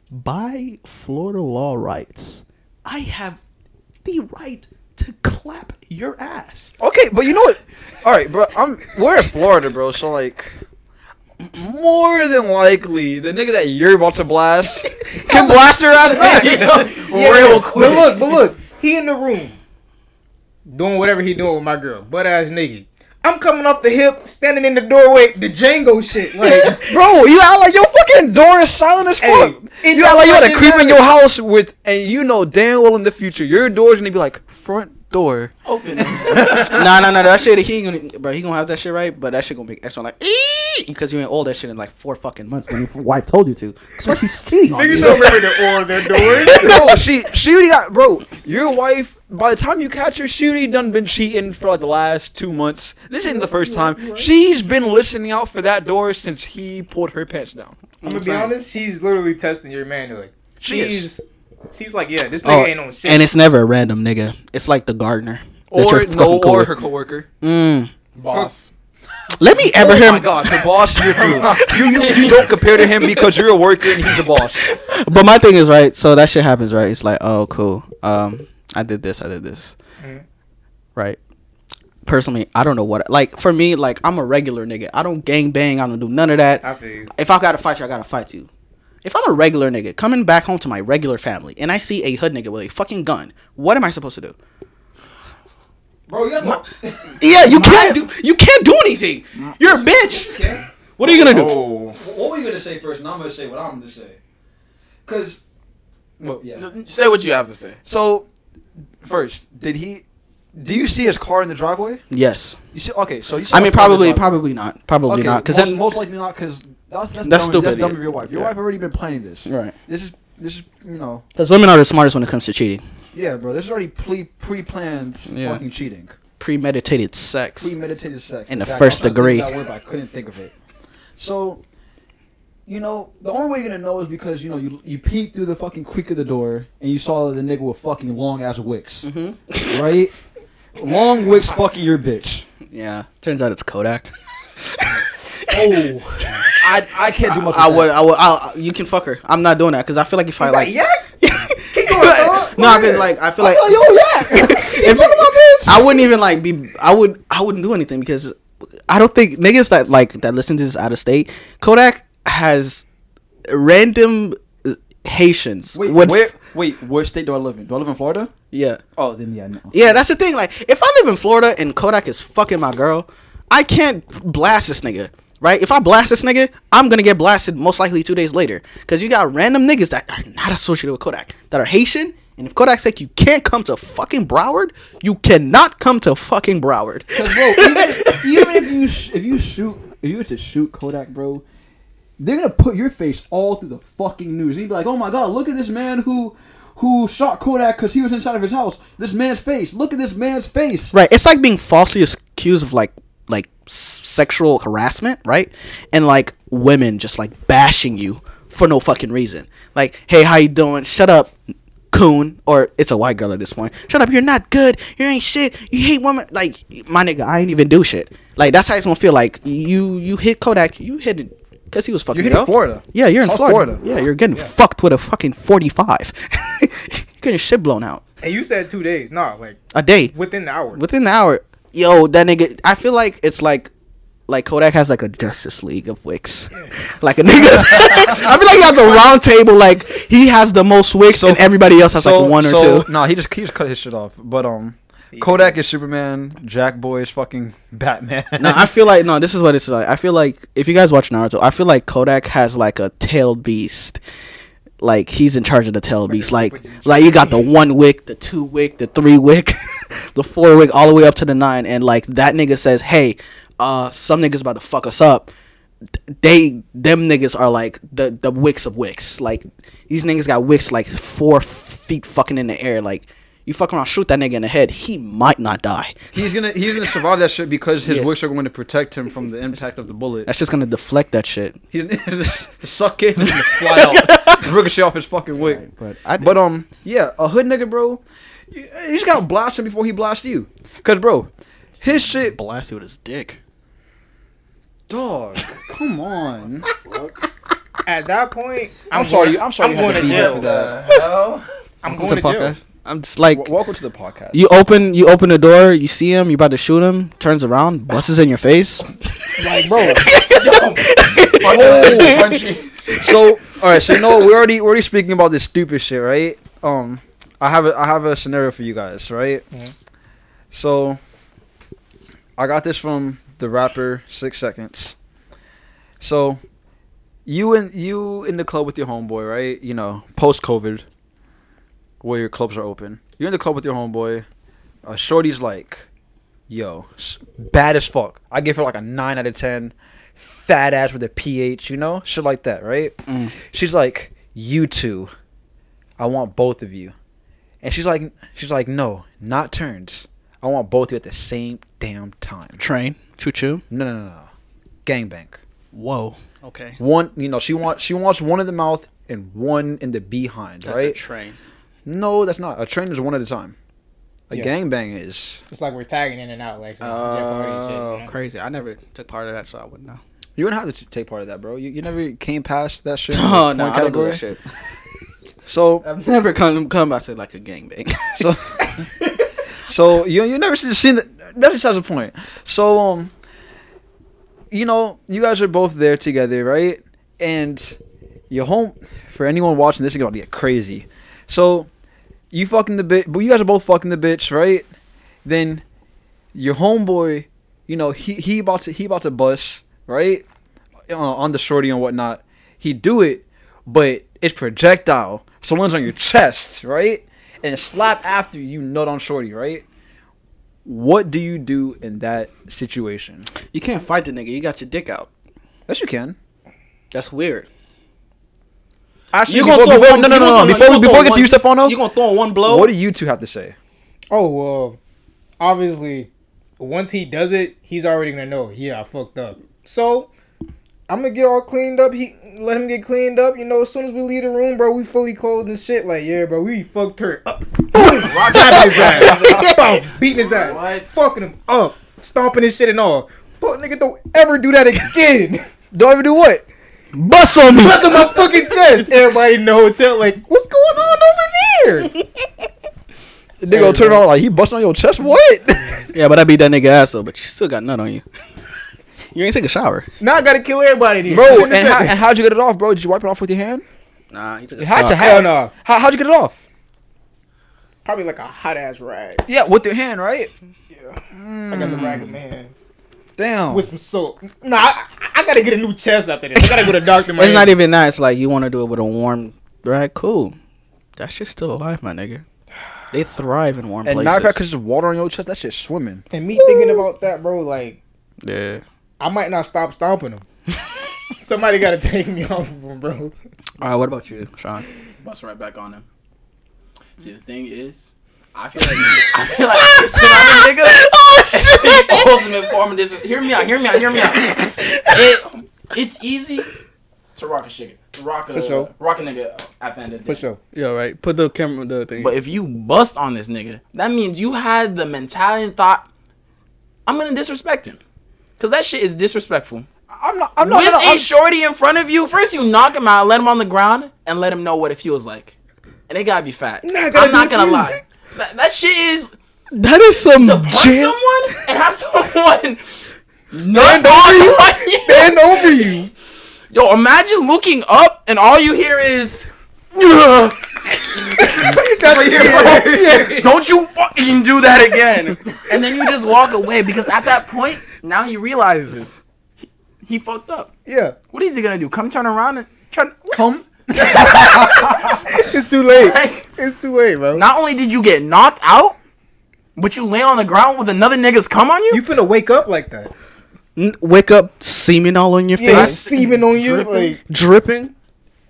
by Florida law rights, I have the right to clap your ass. Okay, but you know what? All right, bro. I'm we're in Florida, bro. So like, more than likely, the nigga that you're about to blast [laughs] can blast your ass back. [laughs] [laughs] Real quick. But look, but look, he in the room doing whatever he doing with my girl, butt ass nigga. I'm coming off the hip, standing in the doorway, the Django shit. Like, [laughs] Bro, you act like your fucking door is silent as fuck. it you act like you had to creep in your house with, and you know damn well in the future your door's gonna be like front door. Open. [laughs] nah, nah, nah. That shit, he ain't gonna, bro. He gonna have that shit right, but that shit gonna make extra like, because you ain't all that shit in like four fucking months when your wife told you to. That's why she's cheating on niggas you. don't remember the or their doors. no, she she already got bro. Your wife, by the time you catch her, she already done been cheating for like the last two months. This ain't the first time. She's been listening out for that door since he pulled her pants down. I'm gonna be honest, she's literally testing your manhood. She is. She's, she's like, yeah, this Oh, nigga ain't on shit. and it's never a random nigga. It's like the gardener. Or you're no, fucking cool or her coworker. Mm. Boss. Let me ever oh hear my god, the boss you're through. [laughs] You, you you don't compare to him because you're a worker and he's a boss. [laughs] But my thing is right. So that shit happens, right? It's like, oh, cool. Um, I did this. I did this. Mhm. Right. Personally, I don't know what. Like for me, like I'm a regular nigga. I don't gang bang. I don't do none of that. I feel you. If I gotta fight you, I gotta fight you. If I'm a regular nigga coming back home to my regular family and I see a hood nigga with a fucking gun, what am I supposed to do? Bro, you got Yeah, you can't do. You can't do anything. You're a bitch. What are you gonna do? Oh. What were you gonna say first? And I'm gonna say what I'm gonna say. Cause, well, yeah. Say what you have to say. So, first, did he? Do you see his car in the driveway? Yes. You see? Okay, so you. Saw I mean, his car in the probably, probably not. Probably Okay, not. Because most, then, most likely not, because that's that's, That's dumb, stupid, That's dumb of your wife. Your Yeah. wife already been planning this. right? This is this is you know Because women are the smartest when it comes to cheating. yeah, bro. This is already pre pre planned Yeah. fucking cheating, Premeditated sex. premeditated sex In the Exactly. I first degree. That word, but I couldn't think of it. So, you know, the only way you're gonna know is because you know you you peeped through the fucking creak of the door and you saw the nigga with fucking long ass wicks, Mm-hmm. right? Long wicks fucking your bitch. Yeah. Turns out it's Kodak. [laughs] Oh, I I can't do much. I with would. I would. I, you can fuck her. I'm not doing that because I feel like if I like. yeah. [laughs] Keep going, dog. No, because like I feel like oh, yo, yeah. [laughs] if, I wouldn't even like be. I would. I wouldn't do anything because I don't think niggas that like that listen to this out of state. Kodak has random uh, Haitians. Wait, with- where? Wait, where state do I live in? Do I live in Florida? Yeah. Oh, then yeah, no. Yeah, that's the thing. Like, if I live in Florida and Kodak is fucking my girl, I can't blast this nigga. Right? If I blast this nigga, I'm gonna get blasted most likely two days later. Cause you got random niggas that are not associated with Kodak that are Haitian. And if Kodak's like you can't come to fucking Broward, you cannot come to fucking Broward. Cause bro, even if, even if you sh- if you shoot if you were to shoot Kodak, bro, they're gonna put your face all through the fucking news. And you'd be like, oh my god, look at this man who who shot Kodak because he was inside of his house. This man's face. Look at this man's face. Right. It's like being falsely accused of like sexual harassment, right? And like women just like bashing you for no fucking reason. Like, hey, how you doing? Shut up, coon. Or it's a white girl at this point. Shut up. You're not good. You ain't shit. You hate women. Like my nigga, I ain't even do shit. Like that's how it's gonna feel. Like you you hit Kodak. You hit it. Cause he was fucking. You hit in. Florida. Yeah, you're in South Florida. Florida. Yeah, you're getting fucked with a fucking 45. [laughs] you're getting shit blown out And you said two days. Nah, like a day within the hour. within the hour. Yo, that nigga. I feel like it's like. Like Kodak has like a Justice League of wicks, [laughs] like a nigga. [laughs] I feel like he has a round table. Like he has the most wicks, and everybody else has like one or so, two. Nah, he just he just cut his shit off. But um, Kodak is Superman. Jackboy is fucking [laughs] Batman. no, I feel like no. This is what it's like. I feel like if you guys watch Naruto, I feel like Kodak has like a tailed beast. Like he's in charge of the tailed beast. Like, like you got the one wick, the two wick, the three wick, [laughs] the four wick, all the way up to the nine. And like that nigga says, "Hey, uh, some niggas about to fuck us up." They them niggas are like the the wicks of wicks. Like these niggas got wicks like four feet fucking in the air. Like you fuck around, shoot that nigga in the head, he might not die. he's gonna he's gonna survive that shit because his Yeah. wicks are going to protect him from the impact of the bullet. That's just gonna deflect that shit. [laughs] He's gonna suck in and just fly out, [laughs] ricochet off his fucking wick. But I But um, yeah, a hood nigga, bro. You, you just gotta blast him before he blasts you. Cause, bro, his shit, blast you with his dick. dog. Come on. At that point, I'm sorry. I'm sorry. I'm you going to jail. for that. hell? I'm to going to jail. podcast. I'm just like W- welcome to the podcast. you open you open the door, you see him, you about to shoot him, turns around, busts in your face. Like, bro, Oh, [laughs] so, all right. So you know, we're already we're already speaking about this stupid shit, right? Um, I have a I have a scenario for you guys, right? Mhm. So, I got this from the rapper Six Seconds. So, you and you in the club with your homeboy, right? You know, post COVID, where your clubs are open. You're in the club with your homeboy. Uh, Shorty's like, yo, bad as fuck. I give her like a nine out of ten. Fat ass with a ph, you know, shit like that, right? Mm. She's like, you two, I want both of you, and she's like, she's like, no, not turns. I want both of you at the same damn time. Train, choo choo. No, no, no, no. Gang Gangbang. Whoa. Okay. One, you know, she wants she wants one in the mouth and one in the behind, right? train. No, that's not. A train is one at a time. A Yeah. gangbang is. it's like we're tagging in and out, like some Jeff Hardy shit. Oh, You know? crazy! I never took part of that, so I wouldn't know. You wouldn't have to take part of that, bro. You, you never came past that shit. [laughs] in Oh no, I don't do that shit. [laughs] So [laughs] I've never come come by say like a gangbang. So, so you you never seen that. That's besides the point. So um, you know, you guys are both there together, right? And your home for anyone watching this is gonna get crazy. So you fucking the bitch, but you guys are both fucking the bitch, right? Then your homeboy, you know, he he about to he about to bust, right? Uh, on the shorty and whatnot. He do it, but it's projectile. So one's on your chest, right? And slap after you nut on shorty, right? What do you do in that situation? you can't fight the nigga. You got your dick out. Yes, you can. That's weird. Actually, You before, gonna throw before, one? no, no, you no, gonna no. throw- Before, we- before we throw get to one- you, Stefano, You gonna throw one blow? what do you two have to say? Oh well, obviously, once he does it, he's already gonna know. Yeah, I fucked up. So I'm gonna get all cleaned up. He let him get cleaned up. You know, as soon as we leave the room, bro, we fully clothed and shit. Like, yeah, bro, we fucked her up. Boom, [laughs] tapping his ass, [laughs] Boom, beating his ass, What? fucking him up, stomping his shit and all. But nigga, don't ever do that again. [laughs] Don't ever do what? Bust on me. Bust on my fucking chest. [laughs] Everybody in the hotel, like, what's going on over there? They gonna turn around like he busting on your chest. What? Yeah, but I beat that nigga ass though. But you still got nut on you. You ain't take a shower. Now I gotta kill everybody, there. bro, Shouldn't and, how, and how'd you get it off, bro? Did you wipe it off with your hand? Nah, he took a You had to have. Hell no. How, how'd you get it off? Probably like a hot ass rag. Yeah, with your hand, right? Yeah. I got the rag in my hand Damn. with some soap. Nah, I, I gotta get a new chest after this. I gotta go to the doctor. It's not even that. It's like you want to do it with a warm right? Cool. That shit's still alive, my nigga. They thrive in warm and places. matter of fact, cause there's water on your chest, that shit's swimming. And me thinking about that, bro, like yeah. I might not stop stomping them. [laughs] Somebody gotta take me off of him, bro. All right. What about you, Sean? Bust right back on him. See, the thing is, I feel like [laughs] I feel like this on a nigga. [laughs] Shit! [laughs] ultimate form of this. Hear me out. Hear me out. Hear me out. It, it's easy to rock a shit. Rock a For sure. rock a nigga at the end of the day. For sure. Yeah. Right. Put the camera. The thing. But if you bust on this nigga, that means you had the mentality and thought, I'm gonna disrespect him. Cause that shit is disrespectful. I'm not. I'm not. With gonna, a I'm, shorty in front of you, first you knock him out, let him on the ground, and let him know what it feels like. And they gotta be fat. gotta I'm not gonna lie. That, that shit is that is some to punch jail. someone and have someone Stand over you. [laughs] you. Stand over you. Yo, imagine looking up and all you hear is. [laughs] "Ugh." Don't you fucking do that again. And then you just walk away because at that point, now he realizes he, he fucked up. Yeah, What is he gonna do? Come turn around and try to Come. [laughs] it's too late. Like, It's too late, bro. not only did you get knocked out, but you lay on the ground with another nigga's come on you. You finna wake up like that? N- wake up, semen all on your Yeah, face, semen on you. dripping. Like, dripping.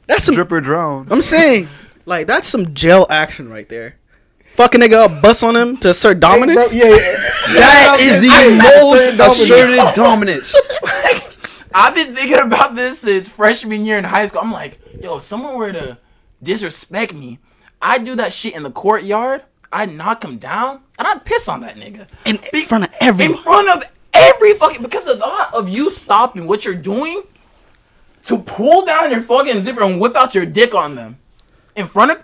That's some. Drip or drown. I'm saying, like that's some jail action right there. Fucking nigga up, bust on him to assert bro, dominance. yeah, yeah. That is the Hey, most assertive assertive dominance. [laughs] I've been thinking about this since freshman year in high school. I'm like, yo, if someone were to disrespect me, I'd do that shit in the courtyard. I'd knock him down and I'd piss on that nigga in Be- front of everyone. in front of every fucking because the thought of you stopping what you're doing to pull down your fucking zipper and whip out your dick on them in front of,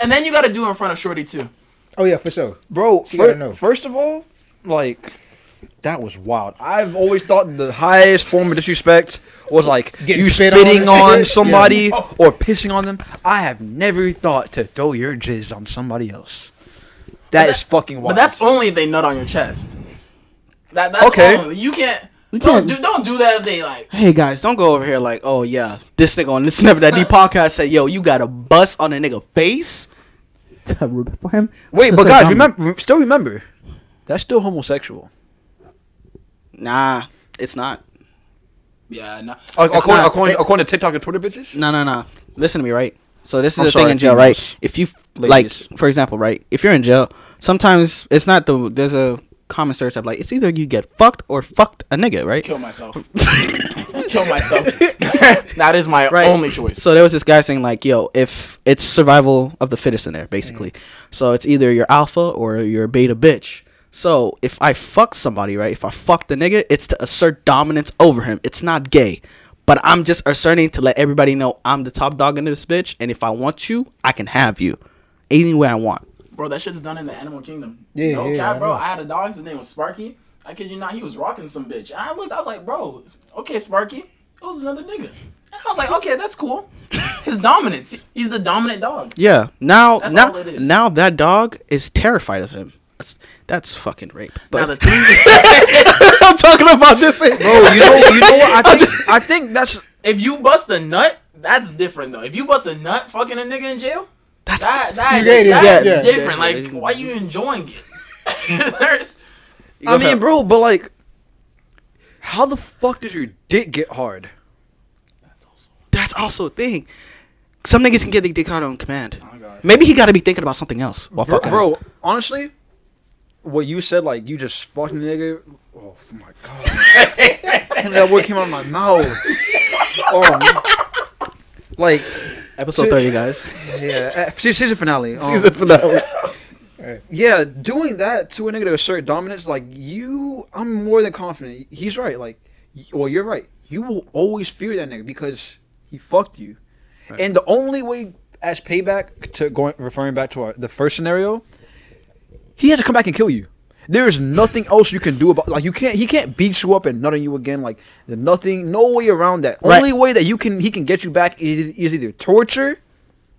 and then you got to do it in front of Shorty too. Oh yeah, for sure. Bro, She gotta fir- know. first of all, like that was wild. I've always thought the highest form of disrespect was like Getting you spit spitting and on, [laughs] shit. somebody oh. or pissing on them. I have never thought to throw your jizz on somebody else. That is fucking wild. But that's only if they nut on your chest. That that's Okay. only. You can't. You don't can't- do don't do that if they like. Hey guys, don't go over here like, oh yeah, this nigga on this [laughs] Never That Deep [laughs] podcast said, yo, you got a bust on a nigga face to rip for him. Wait, That's but so guys, dumb. remember, still remember, that's still homosexual. Nah, it's not. Yeah, no. According, not. according, according to TikTok and Twitter bitches. No, no, no. Listen to me, right? So this is I'm the sorry, thing in jail, right? If you Ladies. like, for example, right? If you're in jail, sometimes it's not the there's a common stereotype like it's either you get fucked or fucked a nigga, right? Kill myself. [laughs] Kill myself. [laughs] that is my [laughs] Right. only choice. So there was this guy saying like, "Yo, if it's survival of the fittest in there, basically. Mm. So it's either you're alpha or you're beta bitch. So if I fuck somebody, right? If I fuck the nigga, it's to assert dominance over him. It's not gay, but I'm just asserting to let everybody know I'm the top dog in this bitch, and if I want you, I can have you, any way I want. Bro, that shit's done in the animal kingdom. Yeah, no yeah, cap, bro. know. I had a dog. His name was Sparky. I kid you not, he was rocking some bitch. And I looked, I was like, bro, okay, Sparky. It was another nigga. And I was like, okay, that's cool. [laughs] His dominance. He's the dominant dog. Yeah. Now, That's now, all it is. now that dog is terrified of him. That's, that's fucking rape. Now But the thing is, [laughs] I'm talking about this thing. Bro, you know, you know what? I think, I think that's if you bust a nut, that's different though. If you bust a nut, fucking a nigga in jail, That's that that You that's yeah, yeah. different. Yeah, like, yeah. why you enjoying it? [laughs] There's, I mean, bro, but like, how the fuck does your dick get hard? that's also a thing. Some niggas can get their dick hard on command. Oh, Maybe he got to be thinking about something else while Bro, fucking. bro, honestly, what you said, like you just fucking nigga. Oh my god, [laughs] and that word came out of my mouth. Oh, [laughs] like Episode thirty, guys. yeah, uh, se- season finale. um, Season finale. Yeah, doing that to a nigga to assert dominance, like you, I'm more than confident. He's right. Like, well, you're right. You will always fear that nigga because he fucked you, and the only way as payback to going referring back to our, the first scenario, he has to come back and kill you. There is nothing else you can do about like you can't he can't beat you up and nut on you again like there's nothing no way around that. Right. Only way that you can he can get you back is, is either torture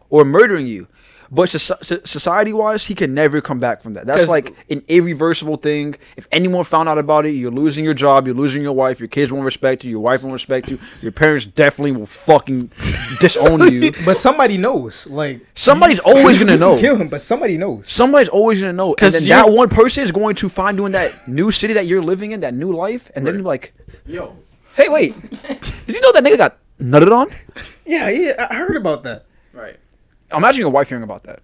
or murdering you. But society wise, he can never come back from that. That's like an irreversible thing. If anyone found out about it, you're losing your job, you're losing your wife, your kids won't respect you, your wife won't respect you, your parents definitely will fucking disown you. [laughs] But somebody knows. Like Somebody's always gonna know. [laughs] kill him, but somebody knows. Somebody's always gonna know, and 'Cause then that one person is going to find you in that new city that you're living in, that new life, and then you're like, yo, "Hey, wait, did you know that nigga got nutted on?" Yeah, yeah, I heard about that. Right. Imagine your wife hearing about that.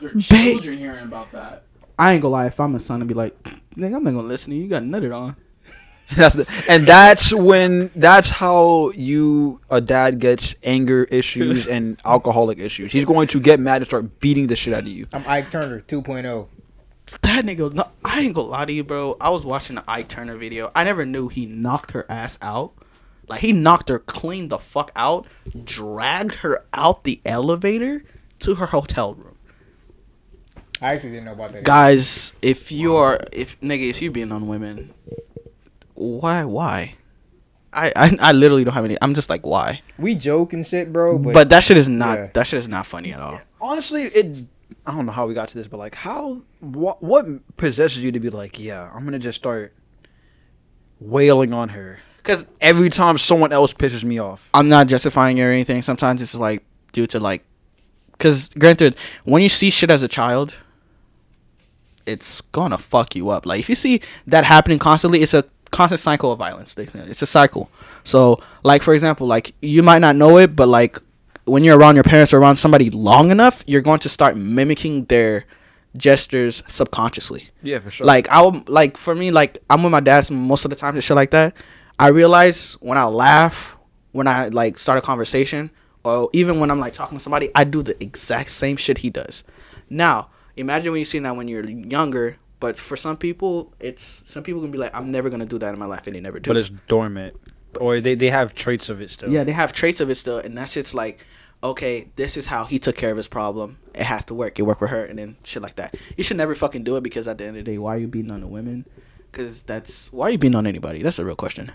your children hearing about that. I ain't gonna lie. If I'm a son, and be like, [clears throat] nigga, I'm not gonna listen to you. You got nutted on. [laughs] That's the, and that's when that's how you a dad gets anger issues [laughs] and alcoholic issues. He's going to get mad and start beating the shit out of you. I'm Ike Turner oh. 2.0. That nigga, no, I ain't gonna lie to you, bro. I was watching the Ike Turner video. I never knew he knocked her ass out. Like he knocked her clean the fuck out, dragged her out the elevator to her hotel room. I actually didn't know about that. Guys, if you are, if nigga, if you being on women, why, why? I, I I literally don't have any. I'm just like, why? We joke and shit, bro. But, But, that shit is not. Yeah. That shit is not funny at all. Honestly, it. I don't know how we got to this, but like, how what what possesses you to be like, yeah, I'm gonna just start wailing on her Because every time someone else pisses me off. I'm not justifying it or anything. Sometimes it's like due to like, because granted, when you see shit as a child, it's gonna fuck you up. Like if you see that happening constantly, it's a constant cycle of violence. It's a cycle. So like for example, like you might not know it, but like when you're around your parents or around somebody long enough, you're going to start mimicking their gestures subconsciously. Yeah, for sure. Like I'll like for me, like I'm with my dad most of the time and shit like that. I realize when I laugh, when I like start a conversation, or even when I'm like talking to somebody, I do the exact same shit he does. Now, imagine when you see that when you're younger, but for some people, it's some people can be like, I'm never gonna do that in my life, and they never do. but it's dormant, or they they have traits of it still. Yeah, they have traits of it still, and that shit's like, okay, this is how he took care of his problem. It has to work. It worked with her, and then shit like that. You should never fucking do it because at the end of the day, why are you beating on the women? Because that's why are you beating on anybody? That's a real question.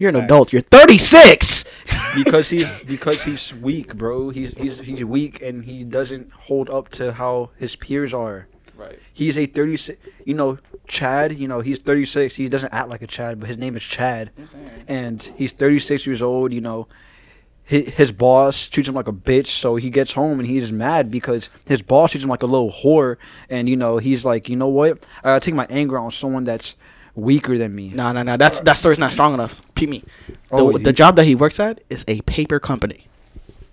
You're an Facts. adult. You're 36. [laughs] because he's because he's weak, bro. He's he's he's weak and he doesn't hold up to how his peers are. Right. He's a 36, you know, Chad, you know, he's 36. He doesn't act like a Chad, but his name is Chad. And he's 36 years old, you know. His, his boss treats him like a bitch, so he gets home and he's mad because his boss treats him like a little whore. And, you know, he's like, you know what? I gotta take my anger on someone that's weaker than me. No, no, no. That's that story's not strong enough. Peep me. The, Oh, the job that he works at is a paper company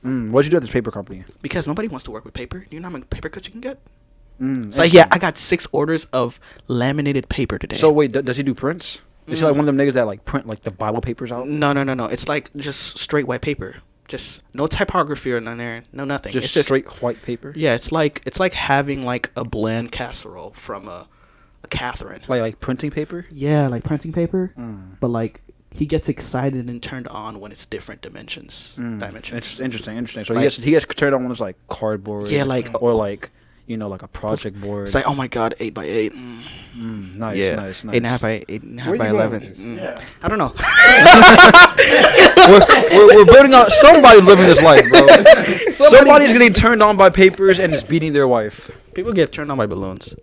Mm, what'd you do at this paper company? because nobody wants to work with paper. Do you know how many paper cuts you can get? Mm, like, yeah, I got six orders of laminated paper today. So wait, d- does he do prints? Is he like Mm. one of them niggas that like print like the Bible papers out? No, no, no, no. It's like just straight white paper. Just no typography or none there. No nothing. Just it's just straight white paper? Yeah, it's like it's like having like a bland casserole from a a Catherine. Like like printing paper? Yeah, like printing paper. Mm. But like he gets excited and turned on when it's different dimensions. Dimensions. It's interesting, interesting. So Like- he gets he gets turned on when it's like cardboard. Yeah, like- or like you know like a project board. It's like oh my god, eight by eight. Mm. Mm, nice, yeah, nice, nice. eight and a half by eight and a half by eleven. Mm. Yeah. I don't know. [laughs] we're, we're, we're building out somebody living this life, bro. [laughs] Somebody's getting turned on by papers and is beating their wife. People get turned on by balloons.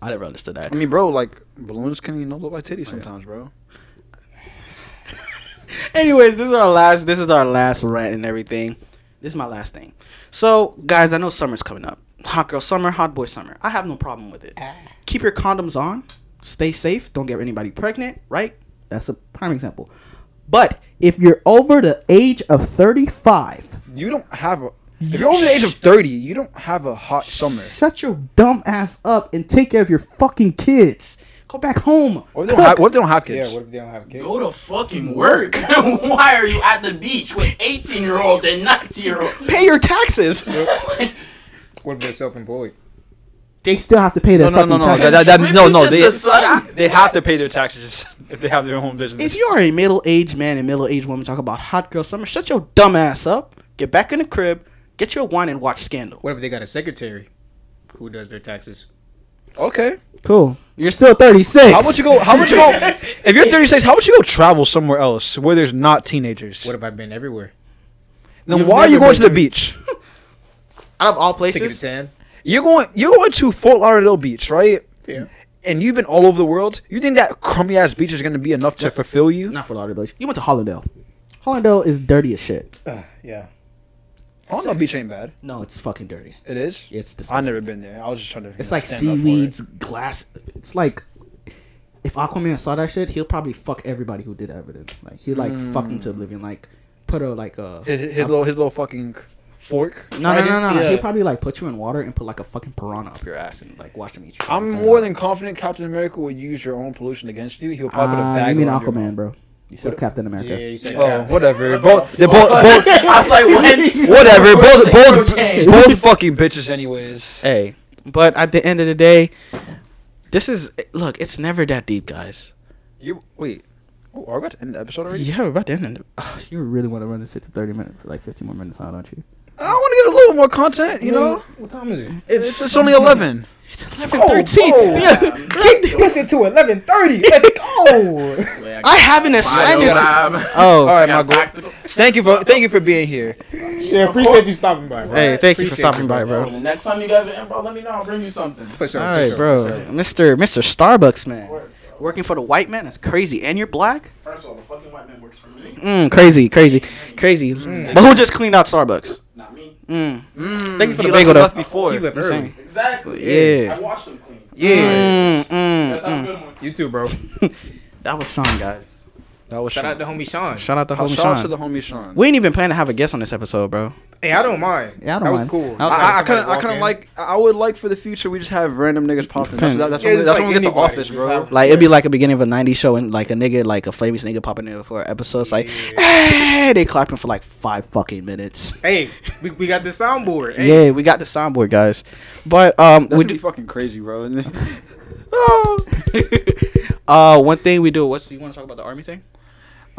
I never understood that. I mean, bro, like balloons can you know look like titties sometimes, bro. [laughs] Anyways, this is our last. This is our last rant and everything. This is my last thing. So, guys, I know summer's coming up. Hot girl summer, hot boy summer. I have no problem with it. Ah. Keep your condoms on. Stay safe. Don't get anybody pregnant. Right? That's a prime example. But if you're over the age of 35, You don't have a. If you're over the age of thirty, you don't have a hot summer. shut your dumb ass up and take care of your fucking kids. Go back home. What if they don't have, what if they don't have kids? Yeah, what if they don't have kids? Go to fucking work. [laughs] Why are you at the beach with 18 year olds and 19 year olds? Pay your taxes. [laughs] What if they're self-employed? they still have to pay their No, no, no, fucking no. taxes. That, that, no, no. They, they have to pay their taxes [laughs] if they have their own business. If you are a middle-aged man and middle-aged woman talk about hot girl summer, shut your dumb ass up. Get back in the crib, get your wine, and watch Scandal. What if they got a secretary who does their taxes? okay. Cool. You're still 36. How about you go? How about you go? [laughs] If you're 36, how about you go travel somewhere else where there's not teenagers? What if I've been everywhere? then You've why are you going to the beach? Out of all Ticket to places, ten. You're going. You're going to Fort Lauderdale Beach, right? Yeah. And you've been all over the world. You think that crummy ass beach is going to be enough to fulfill you? not for Lauderdale. Beach. You went to Hollandale. Hollandale is dirty as shit. Uh, yeah. No, beach ain't bad. No, it's fucking dirty. It is. It's disgusting. I've never been there. I was just trying to. It's know, like stand up for it. seaweeds, glass. It's like if Aquaman saw that shit, he'll probably fuck everybody who did evidence. Like he'd like fuck them to oblivion. Like put a like a His, his little his little fucking fork. no no no no. no. Yeah. He'll probably like put you in water and put like a fucking piranha up your ass and like watch them eat you. I'm more out. than confident Captain America would use your own pollution against you. He'll probably put a Ah, bag you mean around your Aquaman, bro? You said Captain America. Yeah, you said Oh, that. whatever. [laughs] Both, they're both, both, [laughs] I was like, [laughs] when? whatever. Both, both, both fucking bitches, anyways. Hey, but at the end of the day, this is look. It's never that deep, guys. You wait. Oh, are we about to end the episode already? Yeah, we're about to end it. Ugh, you really want to run this shit to thirty minutes, like fifteen more minutes, now, don't you? I want to get a little more content. You know, What time is it? it's it's only eleven. It's 11:13. Yeah. Keep pushing to eleven thirty. Let's go. [laughs] I have an assignment. All Oh, right, my girl. Thank you for thank you for being here. yeah, appreciate you stopping by. Bro. hey, thank you for Appreciate stopping by, bro. The next time you guys are in, bro, let me know. I'll bring you something. For sure. All for sure, bro. sure. Mr. Mr. Starbucks man, working for the white man. That's crazy. And you're black. First of all, the fucking white man works for me. Mm, crazy, crazy, crazy. But who just cleaned out Starbucks? Not me. Mm. Mm, Thank you for he the left- bagel, though. before. You left I'm early. Exactly. Yeah. I watched them clean. Yeah. Mm, mm, Let's a mm. good one. You too, bro. [laughs] That was Sean, guys. That was Shout Sean. out to homie Sean. Shout out to homie Shout homie out to the homie Sean. We ain't even plan to have a guest on this episode, bro. Hey, I don't mind. Yeah, I don't that mind. was cool. I was I, I Somebody kind of, I walk kind of like. I would like for the future we just have random niggas popping. That's, that, that's Yeah, when, we- just that's like when we get the office, bro. have- Like it'd be like a beginning of a '90s show, and like a nigga, like a famous nigga popping in for an episode. It's like, hey, they clapping for like five fucking minutes. Hey, we, we got the soundboard. Hey, Yeah, we got the soundboard, guys. But um, That's we be do. fucking crazy, bro. [laughs] [laughs] uh, one thing we do. What's you want to talk about the army thing?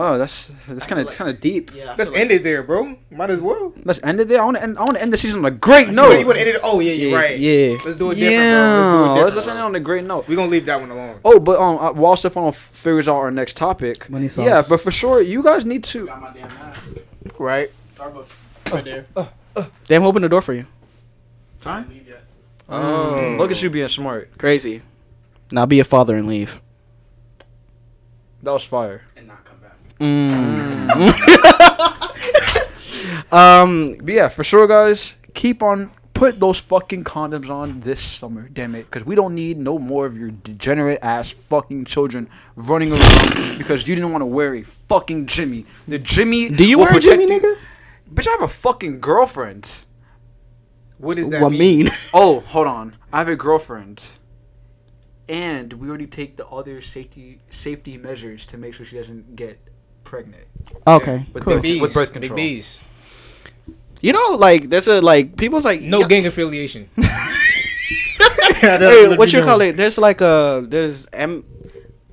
Oh, that's that's kind of kind of deep. Yeah, let's end it there, bro. Might as well. Let's end it there. I want to end. I want to end the season on a great No, note. you would end it. Oh yeah, you're Yeah, right. yeah. Let's do it different, Yeah, bro. let's, Let's, let's do it end it different, on a great note. We're gonna leave that one alone. Oh, but um, uh, while Stefano f- figures out our next topic, Money sauce. yeah, but for sure, you guys need to. Got my damn mask. Right. Starbucks. Right there. Damn, open the door for you. Can't leave yet. Oh, look at you being smart. Crazy. Now be a father and leave. That was fire. And come. [laughs] Um, But yeah, for sure, guys, keep on put those fucking condoms on this summer, damn it, because we don't need no more of your degenerate ass fucking children running around [laughs] because you didn't want to wear a fucking Jimmy. The Jimmy. do you wear a Jimmy, you- nigga? Bitch, I have a fucking girlfriend. What does that What mean? mean? [laughs] Oh, hold on. I have a girlfriend. And we already take the other safety safety measures to make sure she doesn't get pregnant. okay, With cool. birth- Bees. with birth Big control. bees. You know, like there's a like people's like No yeah, gang affiliation. [laughs] Hey, what you call it? There's like a there's M.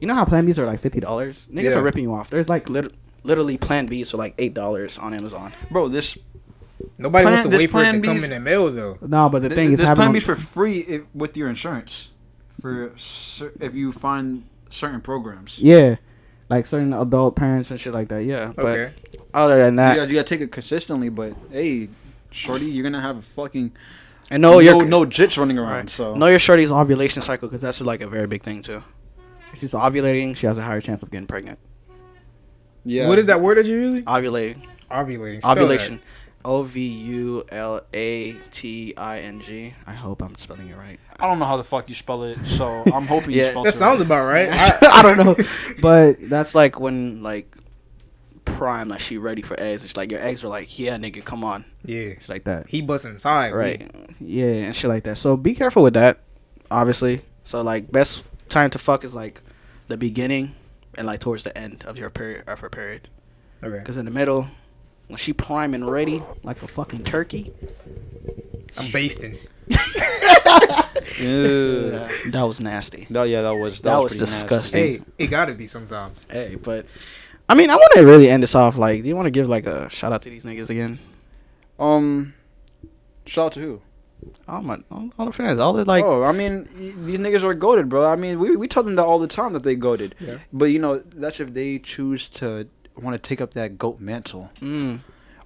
You know how Plan Bs are like fifty dollars? Niggas Yeah. are ripping you off. There's like lit- literally Plan Bs for like eight dollars on Amazon. Bro, this Nobody Plan- wants to this wait for it to Plan come in the mail though. No, but the thing is this having plan B's for free if, with your insurance for if you find certain programs. yeah, like certain adult parents and shit like that. Yeah, but other than You that, gotta, you gotta take it consistently, but hey, shorty, you're gonna have a fucking and know no your no jits running around. right. So know your shorty's ovulation cycle because that's like a very big thing too. If she's ovulating, she has a higher chance of getting pregnant. yeah, What is that word that you using? Ovulating, Ovulating. Spell that. Ovulation, O V U L A T I N G. I hope I'm spelling it right. I don't know how the fuck you spell it, so I'm [laughs] hoping you Yeah. spell That sounds right. about right. [laughs] I, don't know, but that's like when like prime, like she ready for eggs. It's like your eggs are like, yeah, nigga, come on, yeah. it's like that, He bust inside. right? Yeah, and shit like that. So be careful with that, obviously. So like, best time to fuck is like the beginning and like towards the end of your period of her period, Okay. because in the middle. When she prime and ready, like a fucking turkey, I'm basting. Yeah. that was nasty. That, yeah, that was that, That was, was pretty disgusting. Hey, it gotta be sometimes. Hey, but I mean, I want to really end this off. Like, do you want to give like a shout out to these niggas again? Um, shout out to who? All my all, all the fans, all the like. oh, I mean, these niggas are goaded, bro. I mean, we we tell them that all the time that they goaded. Yeah. But you know, that's if they choose to want to take up that goat mantle. Mm,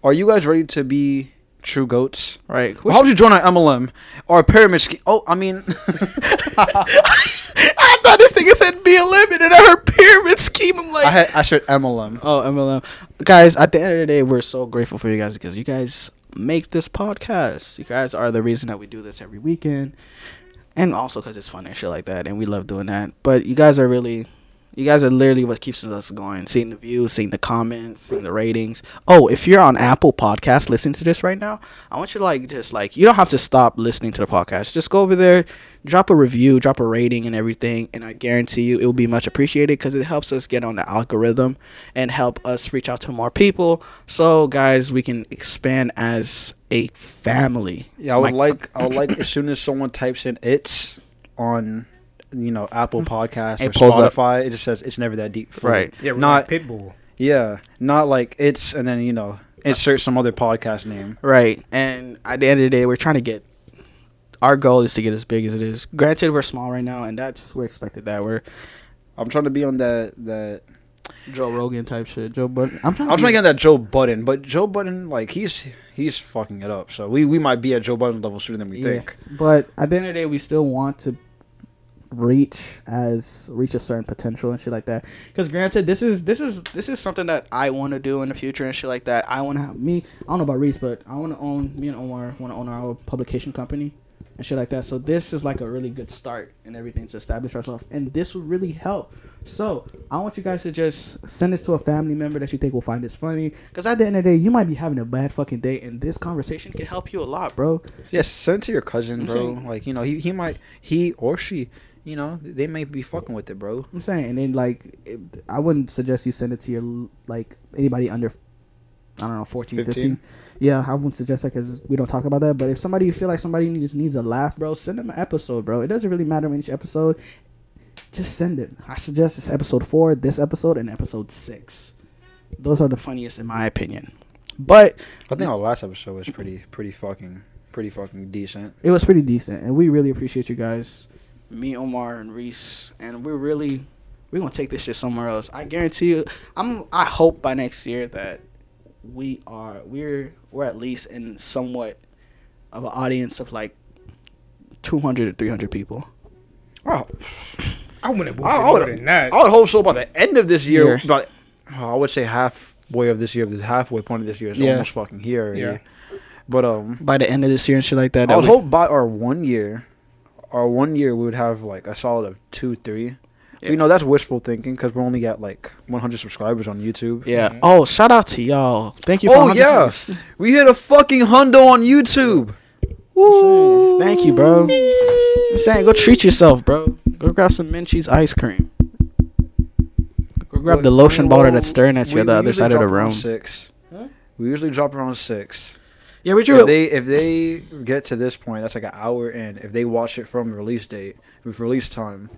Are you guys ready to be true goats? right. Well, how would you join our MLM or a pyramid scheme? Oh, I mean, [laughs] I thought this nigga said be a limit and I heard pyramid scheme. I'm like, I had I said MLM. oh MLM, guys. At the end of the day, we're so grateful for you guys because you guys make this podcast. You guys are the reason that we do this every weekend, and also because it's fun and shit like that, and we love doing that. But you guys are really. You guys are literally what keeps us going. Seeing the views, seeing the comments, seeing the ratings. Oh, if you're on Apple Podcast listening to this right now, I want you to like just like you don't have to stop listening to the podcast. Just go over there, drop a review, drop a rating and everything, and I guarantee you it will be much appreciated because it helps us get on the algorithm and help us reach out to more people. So guys, we can expand as a family. Yeah, I would Like- like I would like as soon as someone types in it's on you know Apple mm. Podcast It or pulls up. Spotify, it just says it's never that deep. for me. Right. Yeah, we're Not- like Pitbull. Yeah, not like it's and then you know insert some other podcast name. Right. And at the end of the day, we're trying to get our goal is to get as big as it is. Granted, we're small right now, and that's we're expected that we're I'm trying to be on that that. Joe Rogan type shit. Joe Budden. I'm trying. I'm trying to get that Joe Budden, but Joe Budden, like he's he's fucking it up. So we we might be at Joe Budden level sooner than we think. But at the end of the day, we still want to reach as reach a certain potential and shit like that. Because granted, this is this is this is something that I want to do in the future and shit like that. I want to have me. I don't know about Reese, but I want to own me and Omar want to own our own publication company and shit like that. So this is like a really good start and everything to establish ourselves, and this will really help. So I want you guys to just send this to a family member that you think will find this funny. Because at the end of the day, you might be having a bad fucking day, and this conversation can help you a lot, bro. Yes, send it to your cousin, bro. Like you know, he he might he or she, you know, they may be fucking with it, bro. I'm saying, and then like, it, I wouldn't suggest you send it to your like anybody under, I don't know, 14, 15. 15? Yeah, I wouldn't suggest that because we don't talk about that. But if somebody you feel like somebody just needs a laugh, bro, send them an episode, bro. It doesn't really matter when each episode. Just send it. I suggest it's episode four, this episode, and episode six. Those are the funniest in my opinion. But I think our last episode was pretty pretty fucking pretty fucking decent. it was pretty decent, and we really appreciate you guys, me, Omar, and Reese, and we're really we're gonna take this shit somewhere else. I guarantee you. I'm. I hope by next year that we are we're we're at least in somewhat of an audience of like 200 to 300 people. Oh, I wouldn't I, bullshit I more would than that. I would hope so by the end of this year. Yeah. But oh, I would say halfway of this year. The halfway point of this year is Yeah. almost fucking here. Already. Yeah. But um, By the end of this year and shit like that. that I would we- hope by our one year, our one year we would have like a solid of two, three. Yeah. You know that's wishful thinking because we're only at like 100 subscribers on YouTube. Yeah. Mm-hmm. Oh, shout out to y'all. Thank you. Oh, 100 yeah. views. We hit a fucking hundo on YouTube. Woo! Thank you, bro. I'm saying, go treat yourself, bro. Go grab some Menchie's ice cream. Go grab the lotion bottle that's staring at you We- at the other side of the drop around room. Six. Huh? We usually drop around six. Yeah, we If they if they get to this point, that's like an hour in. If they watch it from release date with release time,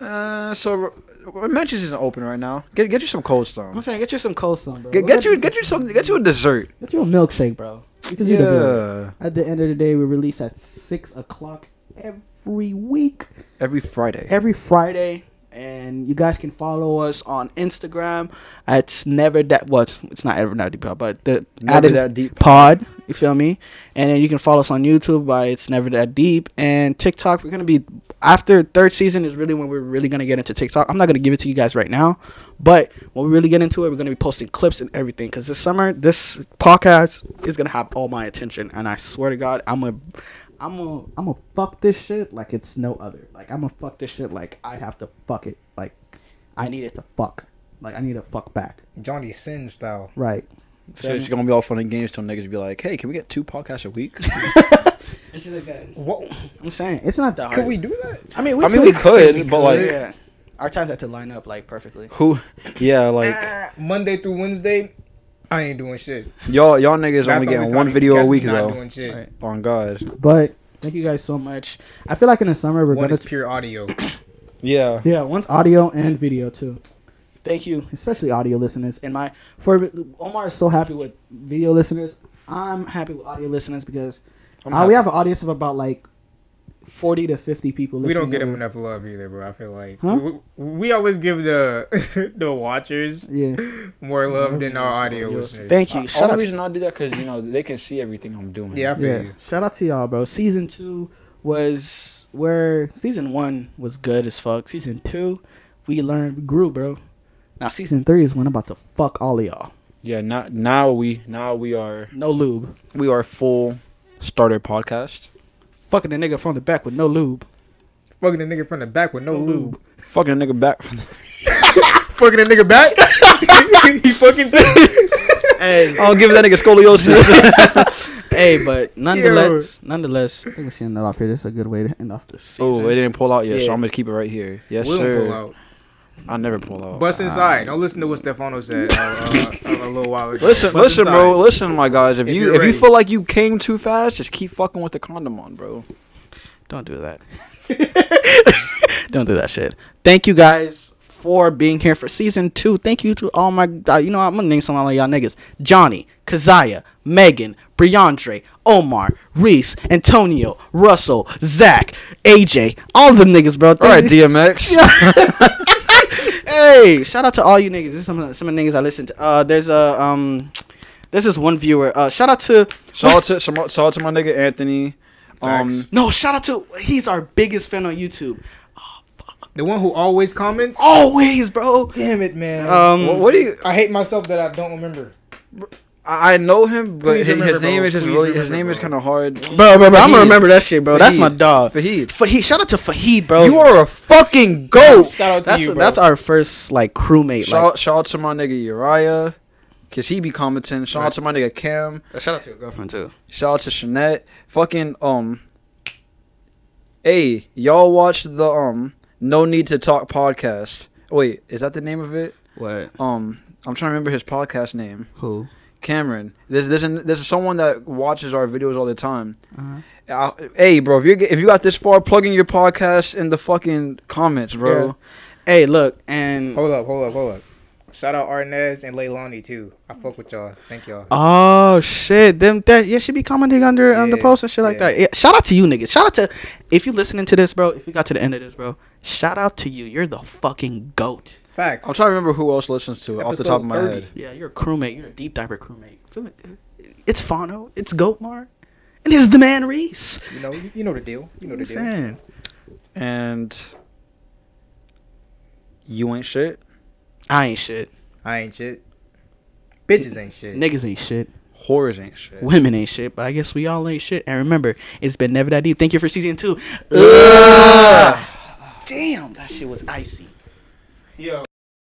uh, so Menchie's isn't open right now. Get get you some cold stone. I'm saying, get you some cold sun, bro. Get, get you get you some get you a dessert. get you a milkshake, bro. You can do the. Yeah, At the end of the day, we release at six o'clock every week. every Friday. every Friday. And you guys can follow us on Instagram. It's never that what it's not ever that deep pod, but the Never that deep. pod. You feel me? And then you can follow us on YouTube by it's never that deep and TikTok. We're gonna be after third season is really when we're really gonna get into TikTok. I'm not gonna give it to you guys right now, but when we really get into it, we're gonna be posting clips and everything. Because this summer, this podcast is gonna have all my attention, and I swear to God, I'm gonna. I'm gonna I'm gonna fuck this shit like it's no other. Like I'm gonna fuck this shit like I have to fuck it. Like I need it to fuck. Like I need to fuck back. Johnny Sin style. Right. So it's gonna be all fun and games till niggas be like, "Hey, can we get two podcasts a week?" It's just like that. What? I'm saying it's not that hard. Could we do that? I mean, we I mean, could, we could, we but, like- yeah. our times have to line up like perfectly. Who? Yeah, like Ah, Monday through Wednesday, I ain't doing shit. y'all y'all niggas That's only getting time one video a week not though. Doing shit. Right. On God. But thank you guys so much. I feel like in the summer we're gonna is pure audio. [coughs] Yeah. yeah, once audio and video too. Thank you, especially audio listeners. And my for Omar is so happy with video listeners. I'm happy with audio listeners because uh, we have an audience of about like forty to fifty people. we don't get him every- enough love either, bro. I feel like Huh? we, we always give the [laughs] the watchers Yeah. more love than our audio listeners. Thank you. Uh, Shout only out to reason I do that because you know they can see everything I'm doing. Yeah, I feel yeah. you. Shout out to y'all, bro. Season two was where season one was good as fuck. Season two, we learned, we grew, bro. Now season three is when I'm about to fuck all of y'all. Yeah. Now now we now we are No lube. we are full starter podcast. Fucking a nigga from the back with no lube. Fucking a nigga from the back with no lube. Fucking a nigga back. From the, [laughs] Fucking a nigga back. [laughs] he fucking too. Hey, I'll give that nigga scoliosis. [laughs] hey, but nonetheless, nonetheless, I think we should end that off here. This is a good way to end off the season. oh, it didn't pull out yet, so I'm gonna keep it right here. Yes, we sir. Don't pull out. I never pull out. Bust inside. Don't listen to what Stefano said uh, uh, a little while ago. [laughs] Listen, Bust listen, inside. bro. Listen, my guys. If, If you you're if you feel like you came too fast, just keep fucking with the condom on, bro. Don't do that. [laughs] Don't do that shit. Thank you guys for being here for season two. Thank you to all my, uh, you know, I'm gonna name some of y'all niggas: Johnny, Kazaya, Megan, Briandre, Omar, Reese, Antonio, Russell, Zach, AJ, all of them niggas, bro. All right, DMX. [laughs] hey, shout out to all you niggas. This is some of the, some of the niggas I listen to. Uh, there's a um, this is one viewer. Uh, shout out to Shout out to shout out to my nigga Anthony. Um, Facts. no, shout out to he's our biggest fan on YouTube. The one who always comments. Always, bro. Damn it, man. Um, what, what do you? I hate myself that I don't remember. I I know him, but his, remember, his name bro. is just Please really his remember, name is kind of hard. Bro, bro, bro, I'm gonna remember that shit, bro. That's my dog. Fahid. Fahid. Shout out to Fahid, bro. You are a fucking goat. Shout out to that's you, bro. that's our first like crewmate. Shout, Like, shout out to my nigga Uriah, cause he be commenting. Shout out to my nigga Cam. shout out to your girlfriend too. Shout out to Shanette. Fucking um. Hey, y'all watch the um No Need to Talk podcast. Wait, is that the name of it? What? Um, I'm trying to remember his podcast name. Who? Cameron. There's there's an, there's someone that watches our videos all the time. Uh-huh. Uh, hey, bro, if you if you got this far, plug in your podcast in the fucking comments, bro. Yeah. Hey, look, and Hold up, hold up, hold up. Shout out Arnez and Leilani too. I fuck with y'all. Thank y'all. Oh shit! Them that yeah, she be commenting under um, the post and shit like yeah. that. Yeah, shout out to you niggas. Shout out to if you listening to this, bro. If you got to the end of this, bro. Shout out to you. You're the fucking goat. Facts. I'm trying to remember who else listens to it off the top of my Episode head. Yeah, you're a crewmate. You're a deep diver crewmate. Uh, it's Fano. It's Goatmar. And it's the man Reese. You know, you, you know the deal. You know You the know what I'm deal. saying? And you ain't shit. I ain't shit. I ain't shit. Bitches ain't shit. Niggas ain't shit. Whores ain't shit. Women ain't shit. But I guess we all ain't shit. And remember, it's been never that deep. Thank you for season two. Ugh. Damn, that shit was icy. Yo.